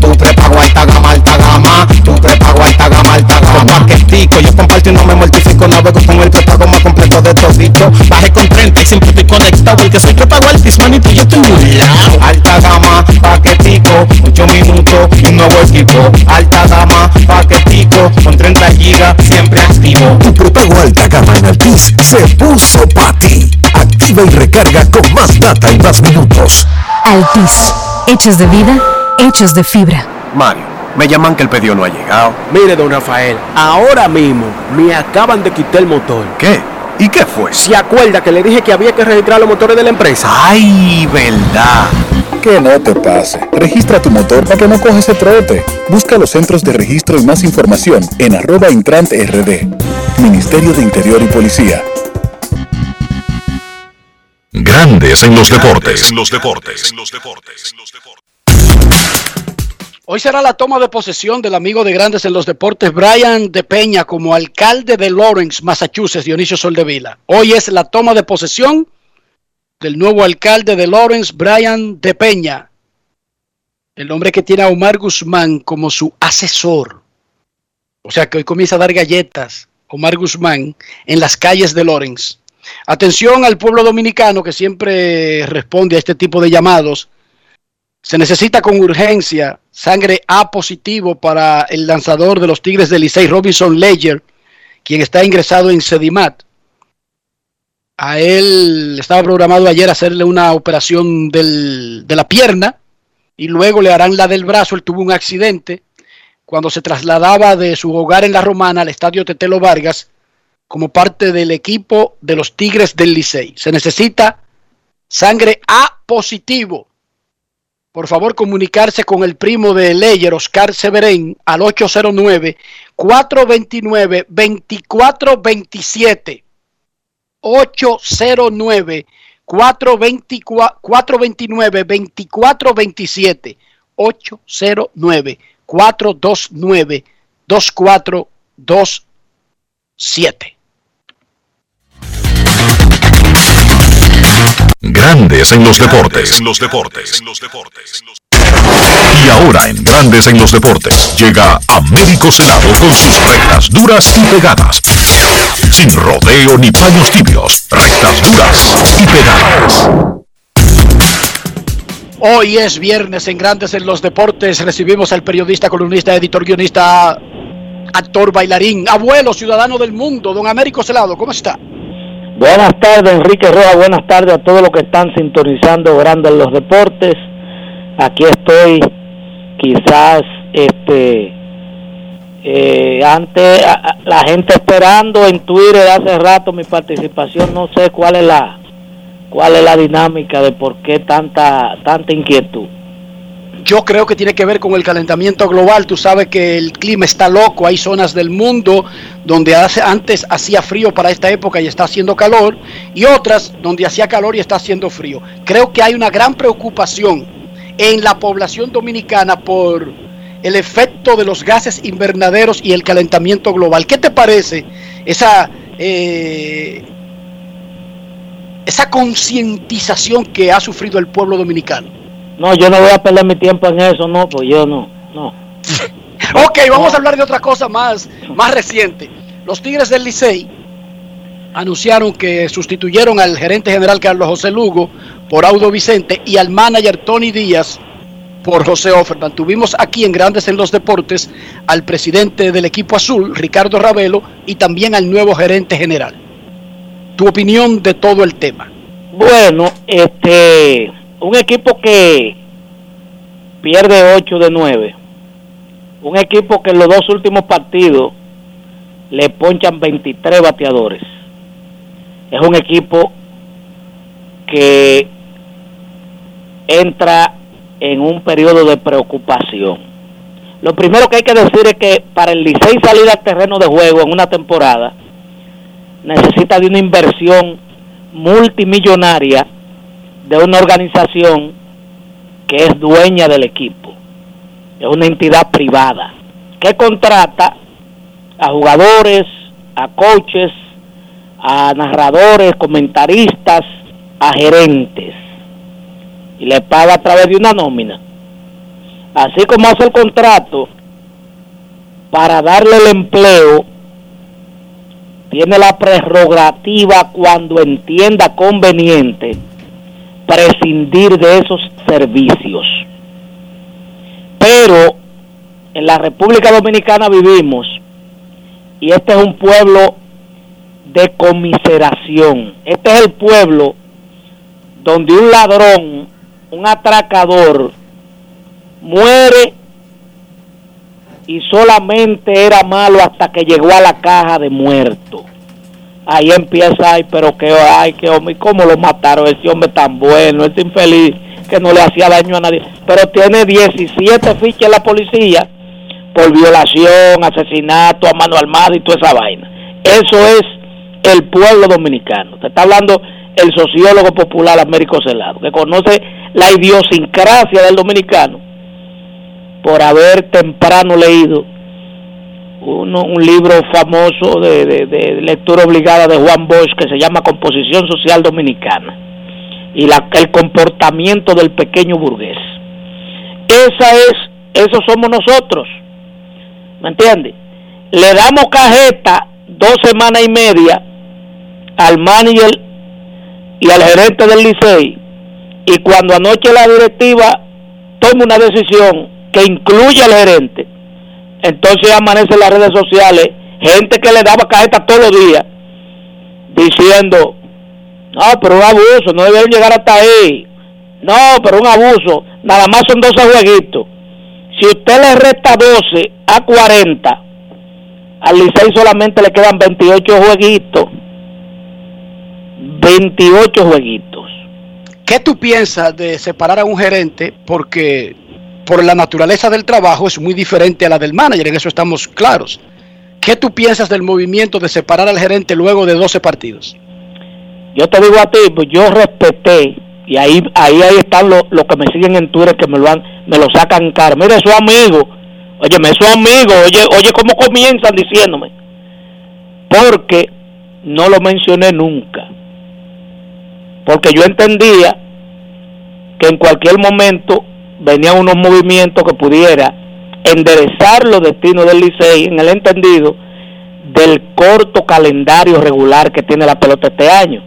Tu prepago alta gama, alta gama. Tu prepago alta gama, alta gama. Paquetico, yo comparto y no me mortifico. Navego con el prepago más completo de todito. Bajé con 30 y siempre estoy conectado. Porque soy prepago altis, manito, yo estoy muy lado. Alta gama, paquetico. 8 minutos y un nuevo equipo. Alta gama, paquetico. Con 30 gigas, siempre activo. Tu prepago alta gama en Altis se puso para ti. Activa y recarga con más data y más minutos. Altis, hechos de vida, hechos de fibra. Mario, me llaman que el pedido no ha llegado. Mire, don Rafael, ahora mismo me acaban de quitar el motor. ¿Qué? ¿Y qué fue? ¿Se acuerda que le dije que había que registrar los motores de la empresa? ¡Ay, verdad! Que no te pase. Registra tu motor para que no coja ese trote. Busca los centros de registro y más información en arroba intrante rd. Ministerio de Interior y Policía. Grandes en los deportes. En los deportes. Hoy será la toma de posesión del amigo de Grandes en los Deportes, Brian de Peña, como alcalde de Lawrence, Massachusetts, Dionisio Soldevila. Hoy es la toma de posesión del nuevo alcalde de Lawrence, Brian de Peña. El hombre que tiene a Omar Guzmán como su asesor. O sea que hoy comienza a dar galletas Omar Guzmán en las calles de Lawrence. Atención al pueblo dominicano que siempre responde a este tipo de llamados. Se necesita con urgencia sangre A positivo para el lanzador de los Tigres del Licey, Robinson Ledger, quien está ingresado en Sedimat. A él estaba programado ayer hacerle una operación de la pierna y luego le harán la del brazo. Él tuvo un accidente cuando se trasladaba de su hogar en La Romana al estadio Tetelo Vargas como parte del equipo de los Tigres del Licey. Se necesita sangre A positivo. Por favor, comunicarse con el primo de Leyer, Oscar Severén, al 809-429-2427. 809-429-2427. 809-429-2427. Grandes en los deportes. En los deportes. Y ahora en Grandes en los deportes llega Américo Celado con sus rectas duras y pegadas. Sin rodeo ni paños tibios, rectas duras y pegadas. Hoy es viernes en Grandes en los Deportes. Recibimos al periodista, columnista, editor, guionista, actor, bailarín, abuelo, ciudadano del mundo, don Américo Celado. ¿Cómo está? Buenas tardes, Enrique Roa. Buenas tardes a todos los que están sintonizando Grandes los Deportes. Aquí estoy, quizás, este, eh, antes a- la gente esperando en Twitter hace rato mi participación. No sé cuál es la, cuál es la dinámica de por qué tanta, tanta inquietud. Yo creo que tiene que ver con el calentamiento global. Tú sabes que el clima está loco. Hay zonas del mundo donde antes hacía frío para esta época y está haciendo calor, y otras donde hacía calor y está haciendo frío. Creo que hay una gran preocupación en la población dominicana por el efecto de los gases invernaderos y el calentamiento global. ¿Qué te parece esa eh, esa concientización que ha sufrido el pueblo dominicano? No, yo no voy a perder mi tiempo en eso, no, pues yo no, no. Ok, vamos a hablar de otra cosa más, más reciente. Los Tigres del Licey anunciaron que sustituyeron al gerente general Carlos José Lugo por Audo Vicente y al manager Tony Díaz por José Offerman. Tuvimos aquí en Grandes en los Deportes al presidente del equipo azul, Ricardo Ravelo, y también al nuevo gerente general. Tu opinión de todo el tema. Bueno, este, un equipo que pierde 8 de 9, un equipo que en los dos últimos partidos le ponchan 23 bateadores, es un equipo que entra en un periodo de preocupación. Lo primero que hay que decir es que para el Licey salir al terreno de juego en una temporada necesita de una inversión multimillonaria de una organización que es dueña del equipo. Es una entidad privada que contrata a jugadores, a coaches, a narradores, comentaristas, a gerentes y le paga a través de una nómina. Así como hace el contrato para darle el empleo, tiene la prerrogativa cuando entienda conveniente prescindir de esos servicios. Pero en la República Dominicana vivimos y este es un pueblo de conmiseración. Este es el pueblo donde un ladrón, un atracador, muere y solamente era malo hasta que llegó a la caja de muerto. Ahí empieza, ay, pero que, ay, que hombre, ¿cómo lo mataron? Ese hombre tan bueno, ese infeliz que no le hacía daño a nadie. Pero tiene 17 fichas la policía por violación, asesinato a mano armada y toda esa vaina. Eso es el pueblo dominicano. Te está hablando el sociólogo popular Américo Celado, que conoce la idiosincrasia del dominicano por haber temprano leído uno, un libro famoso de, de- lectura obligada de Juan Bosch que se llama Composición Social Dominicana y el comportamiento del pequeño burgués. Esa es, eso somos nosotros, ¿me entiendes? Le damos cajeta dos semanas y media al manager y al gerente del Licey y cuando anoche la directiva toma una decisión que incluye al gerente, entonces amanece en las redes sociales gente que le daba cajeta todos los días diciendo, no, pero un abuso, no debieron llegar hasta ahí. No, pero un abuso, nada más son 12 jueguitos. Si usted le resta 12 a 40, Al Licey solamente le quedan 28 jueguitos. 28 jueguitos. ¿Qué tú piensas de separar a un gerente? Porque por la naturaleza del trabajo es muy diferente a la del manager, en eso estamos claros. ¿Qué tú piensas del movimiento de separar al gerente luego de 12 partidos? Yo te digo a ti, pues yo respeté, y ahí ahí, ahí están los, que me siguen en Twitter que me lo, han, me lo sacan cara. Mire, su amigo, oye, su amigo, oye, oye, cómo comienzan diciéndome. Porque no lo mencioné nunca. Porque yo entendía que en cualquier momento venían unos movimientos que pudiera enderezar los destinos del Licey en el entendido del corto calendario regular que tiene la pelota este año.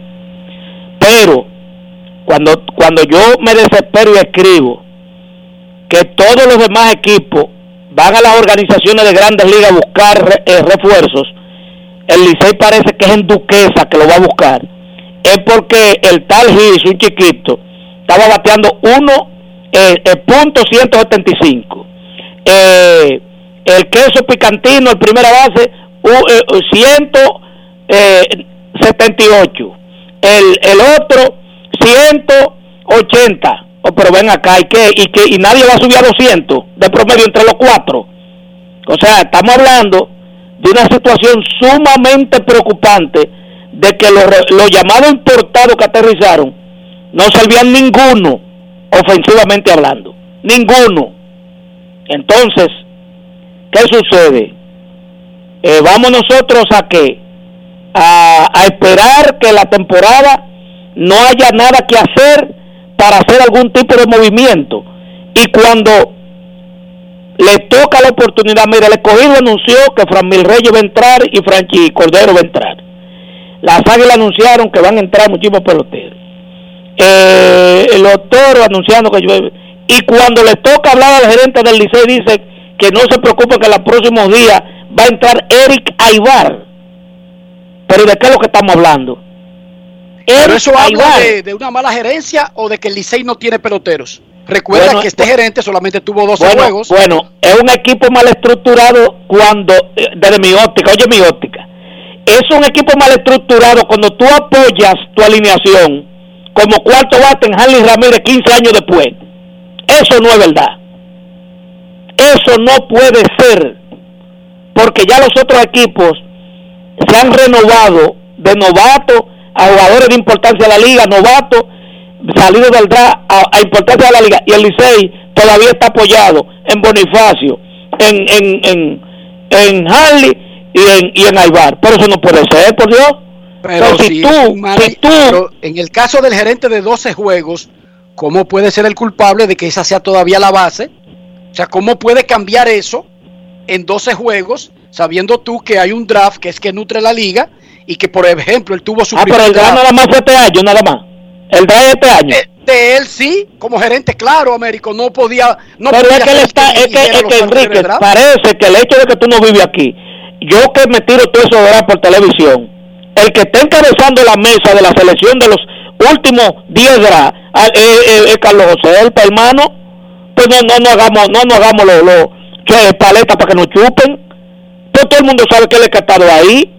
Pero cuando, cuando yo me desespero y escribo que todos los demás equipos van a las organizaciones de grandes ligas a buscar eh, refuerzos, el Licey parece que es en Duquesa que lo va a buscar, es porque el tal Gis, un chiquito, estaba bateando 1 eh, eh, punto 175. Eh, el queso picantino, el primera base, uh, 178. El, el otro, 180. Oh, pero ven acá, ¿y qué? ¿Y, qué? ¿Y nadie va a subir a 200 de promedio entre los cuatro? O sea, estamos hablando de una situación sumamente preocupante de que los, los llamados importados que aterrizaron no servían ninguno ofensivamente hablando. Ninguno. Entonces, ¿qué sucede? Eh, vamos nosotros a qué? A, esperar que la temporada no haya nada que hacer para hacer algún tipo de movimiento. Y cuando le toca la oportunidad, mira, el escogido anunció que Fran Reyes va a entrar y Franchi Cordero va a entrar. Las águilas anunciaron que van a entrar muchísimos peloteros. Eh, el doctor anunciando que llueve. Y cuando le toca hablar al gerente del liceo dice que no se preocupe que en los próximos días va a entrar Eric Aibar. Pero ¿de qué es lo que estamos hablando? ¿Pero eso habla de, de, una mala gerencia o de que el Licey no tiene peloteros? Recuerda Bueno, que este gerente solamente tuvo 12 bueno, juegos. Bueno, es un equipo mal estructurado cuando, eh, desde mi óptica, oye mi óptica, es un equipo mal estructurado cuando tú apoyas tu alineación como cuarto bate en Harley Ramírez 15 años después. Eso no es verdad. Eso no puede ser. Porque ya los otros equipos se han renovado de novato a jugadores de importancia de la liga, novato, salido del draft a, a importancia de la liga. Y el Licey todavía está apoyado en Bonifacio, en, en, en, en Harley y en, y en Aibar. Pero eso no puede ser, por Dios. Pero si tú, si pero en el caso del gerente de 12 juegos, ¿cómo puede ser el culpable de que esa sea todavía la base? O sea, ¿cómo puede cambiar eso en 12 juegos, sabiendo tú que hay un draft que es que nutre la liga y que, por ejemplo, él tuvo su Ah, pero el draft nada más fue este año, nada más. El draft este año. de él sí, como gerente, claro, Américo, no podía. No pero podía es que él está, es que, es que Enrique, parece que el hecho de que tú no vives aquí, yo que me tiro todo eso de por televisión, el que está encabezando la mesa de la selección de los últimos 10 drafts, ah, eh, eh, eh, Carlos José, el hermano, pues no, no, no hagamos, no, no hagamos los lo, que paletas para que nos chupen, pues todo el mundo sabe que él es que ha estado ahí,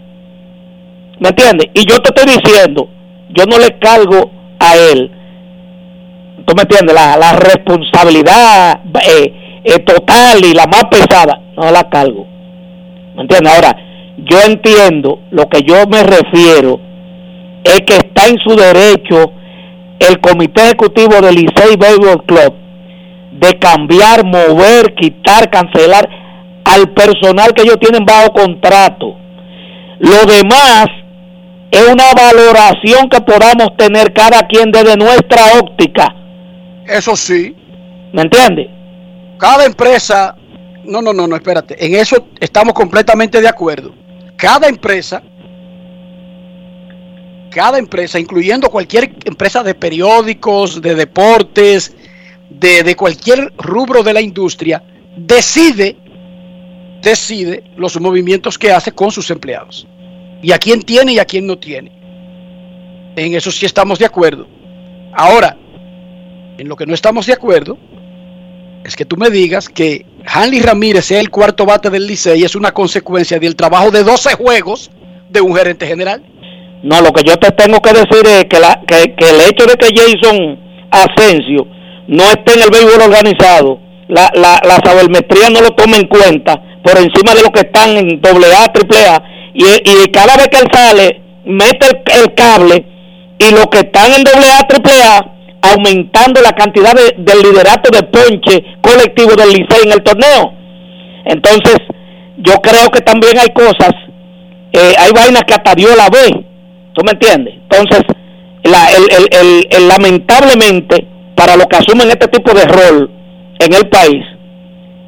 ¿me entiendes? Y yo te estoy diciendo, yo no le cargo a él tú me entiendes, la, la responsabilidad eh, eh, total y la más pesada, no la cargo. ¿Me entiendes? Ahora, yo entiendo, lo que yo me refiero es que está en su derecho el comité ejecutivo del Licey Baseball Club de cambiar, mover, quitar, cancelar al personal que ellos tienen bajo contrato. Lo demás es una valoración que podamos tener cada quien desde nuestra óptica. Eso sí. ¿Me entiendes? Cada empresa, no, no, no, no, espérate, en eso estamos completamente de acuerdo. Cada empresa, cada empresa, incluyendo cualquier empresa de periódicos, de deportes, de, de cualquier rubro de la industria, decide, decide los movimientos que hace con sus empleados. Y a quién tiene y a quién no tiene. En eso sí estamos de acuerdo. Ahora, en lo que no estamos de acuerdo es que tú me digas que Hanley Ramírez sea el cuarto bate del Licey es una consecuencia del trabajo de 12 juegos de un gerente general. No, lo que yo te tengo que decir es que, la, que, que el hecho de que Jason Asensio no esté en el béisbol organizado, la, la, la sabermetría no lo toma en cuenta por encima de los que están en AA, AAA, y, y cada vez que él sale, mete el, el cable, y los que están en AA, AAA, aumentando la cantidad de, del liderato de ponche colectivo del Licey en el torneo. Entonces, yo creo que también hay cosas, eh, hay vainas que hasta Dios la ve, ¿tú me entiendes? Entonces, la, el, el, el, lamentablemente, para los que asumen este tipo de rol en el país,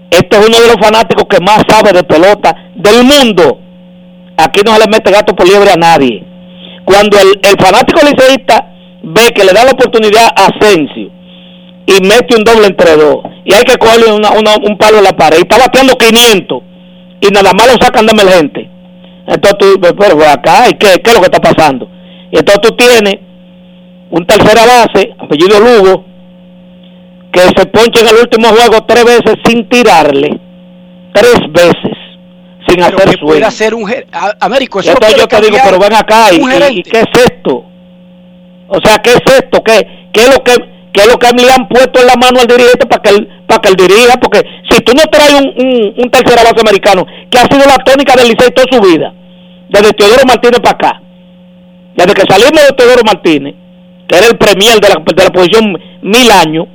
este es uno de los fanáticos que más sabe de pelota del mundo. Aquí no se le mete gato por liebre a nadie. Cuando el, el fanático liceísta ve que le da la oportunidad a Asensio y mete un doble entre dos y hay que cogerle una- una- un palo en la pared y está bateando 500 y nada más lo sacan de emergente. Entonces tú pero ven acá, ¿y qué, qué es lo que está pasando? Y entonces tú tienes un tercera base, apellido Lugo, que se poncha en el último juego tres veces sin tirarle, tres veces, sin Pero hacer que swing. pueda ser un a- Américo, eso Entonces puede yo te digo, pero ven acá, ¿y, un y- gerente. y qué es esto? O sea, ¿qué es esto? ¿Qué, qué es lo que qué es lo que le han puesto en la mano al dirigente para que él, para que él dirija? Porque si tú no traes un, un, un tercera base americano, que ha sido la tónica del Licey toda su vida, desde Teodoro Martínez para acá, desde que salimos de Teodoro Martínez, que era el premier de la, de la posición mil años,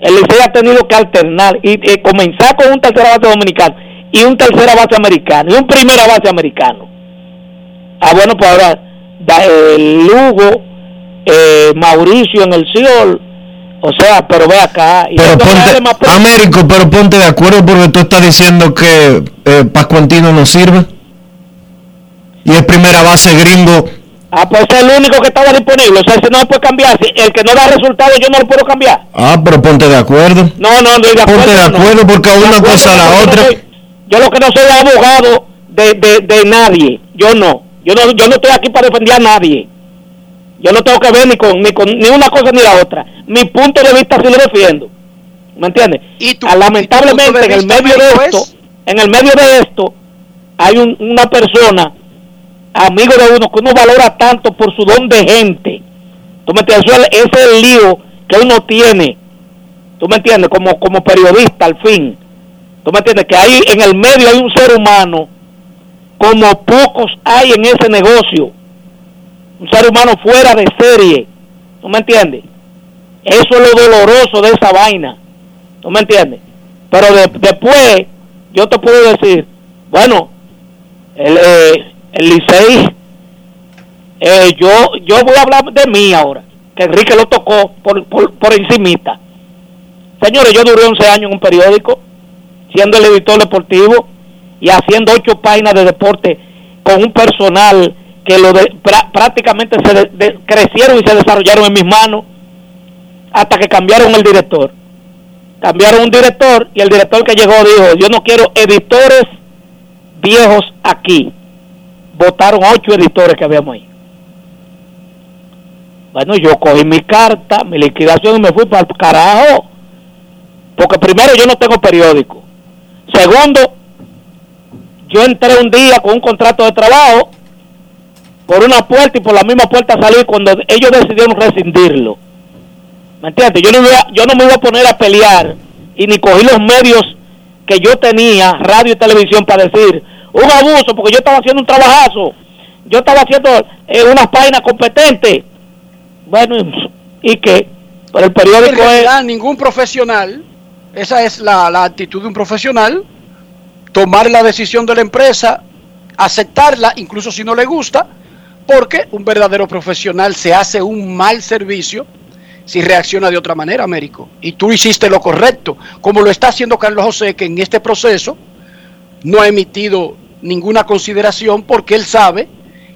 el Licey ha tenido que alternar y, comenzar con un tercera base dominicano y un tercera base americano y un primera base americano. Ah, bueno, pues ahora eh, Lugo, eh, Mauricio en el Ciol, o sea, pero ve acá. Y Pero ponte, más Américo, pero ponte de acuerdo porque tú estás diciendo que eh, Pascuantino no sirve. Y es primera base gringo. Ah, pues es el único que estaba disponible, o sea, ese no se puede cambiar. Si el que no da resultado, yo no lo puedo cambiar. Ah, pero ponte de acuerdo. No, no, no, de acuerdo. Ponte de no. acuerdo porque una acuerdo, cosa a la no otra. soy- yo lo que no soy abogado de, de, de nadie, yo no. Yo no yo no estoy aquí para defender a nadie. Yo no tengo que ver ni con ni con ni una cosa ni la otra. Mi punto de vista sí lo defiendo. ¿Me entiendes? Ah, lamentablemente en el medio de esto, es- en el medio de esto hay un- una persona amigo de uno que uno valora tanto por su don de gente. ¿Tú me entiendes? Eso es- Ese es el lío que uno tiene. ¿Tú me entiendes? Como, como periodista al fin. ¿Tú me entiendes? Que ahí en el medio hay un ser humano como pocos hay en ese negocio. Un ser humano fuera de serie. ¿Tú me entiendes? Eso es lo doloroso de esa vaina. ¿Tú me entiendes? Pero de- después yo te puedo decir, bueno, el, eh, el Licey, eh, yo, yo voy a hablar de mí ahora, que Enrique lo tocó por, por, por encimita. Señores, yo duré 11 años en un periódico, siendo el editor deportivo y haciendo ocho páginas de deporte con un personal que lo de- prá- prácticamente se de- crecieron y se desarrollaron en mis manos hasta que cambiaron el director. Cambiaron un director y el director que llegó dijo, yo no quiero editores viejos aquí. Votaron ocho editores que habíamos ahí. Bueno, yo cogí mi carta, mi liquidación y me fui para el carajo. Porque primero yo no tengo periódico. Segundo, yo entré un día con un contrato de trabajo por una puerta y por la misma puerta salí cuando ellos decidieron rescindirlo. ¿Me entiendes? Yo no, me iba, yo no me iba a poner a pelear y ni cogí los medios que yo tenía, radio y televisión, para decir un abuso, porque yo estaba haciendo un trabajazo. Yo estaba haciendo eh, unas páginas competentes. Bueno, ¿y y qué? Pero el periódico en es... ningún profesional, esa es la, la actitud de un profesional, tomar la decisión de la empresa, aceptarla, incluso si no le gusta, porque un verdadero profesional se hace un mal servicio si reacciona de otra manera, Américo. Y tú hiciste lo correcto, como lo está haciendo Carlos José, que en este proceso no ha emitido ninguna consideración porque él sabe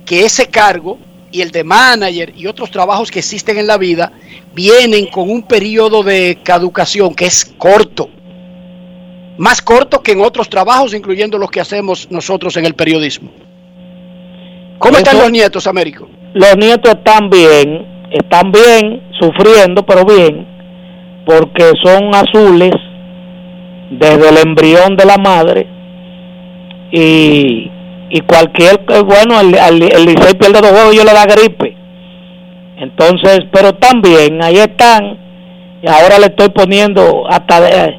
que ese cargo y el de manager y otros trabajos que existen en la vida vienen con un periodo de caducación que es corto. Más corto que en otros trabajos, incluyendo los que hacemos nosotros en el periodismo. ¿Cómo están Eso- los nietos, Américo? los nietos están bien, están bien, sufriendo, pero bien, porque son azules desde el embrión de la madre y, y cualquier, eh, bueno, el, el, el Licey pierde dos juegos y yo le da gripe. Entonces, pero también ahí están, y ahora le estoy poniendo hasta, de-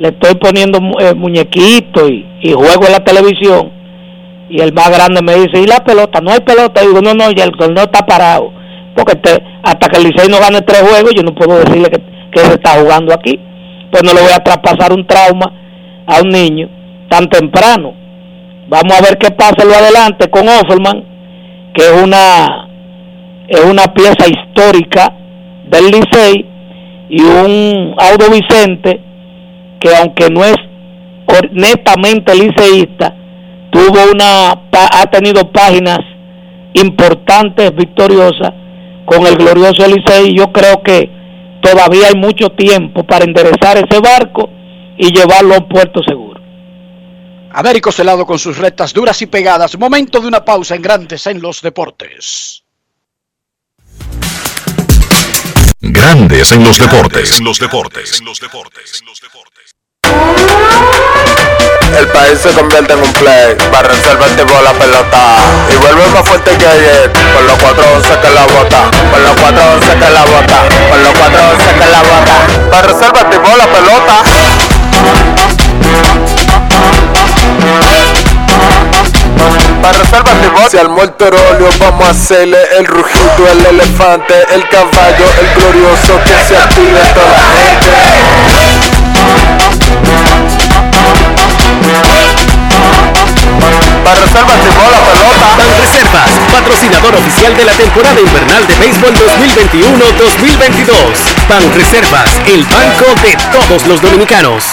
le estoy poniendo eh, muñequitos y, y juego en la televisión. Y el más grande me dice, ¿y la pelota? No hay pelota. Y digo, no, no, ya el no está parado. Porque hasta que el Licey no gane tres juegos, yo no puedo decirle que, que se está jugando aquí. Pues no le voy a traspasar un trauma a un niño tan temprano. Vamos a ver qué pasa lo adelante con Offerman, que es una es una pieza histórica del Licey y un Audo Vicente que aunque no es netamente liceísta, tuvo una ha tenido páginas importantes, victoriosas con el glorioso y yo creo que todavía hay mucho tiempo para enderezar ese barco y llevarlo a un puerto seguro. Américo Celado con sus rectas duras y pegadas. Momento de una pausa en Grandes en los Deportes. Grandes en los deportes. En los deportes. El país se convierte en un play, para reservarte por la pelota y vuelve más fuerte que ayer, con los 411 que la bota, con los 411 que la bota, con los 411 que la bota, para reservarte por pelota. Para reservarte por Si al óleo vamos a hacerle el rugido, el elefante, el caballo, el glorioso que se active toda la gente. Para reservas y bola pelota. Banreservas, patrocinador oficial de la temporada invernal de béisbol 2021-2022. Banreservas, el banco de todos los dominicanos.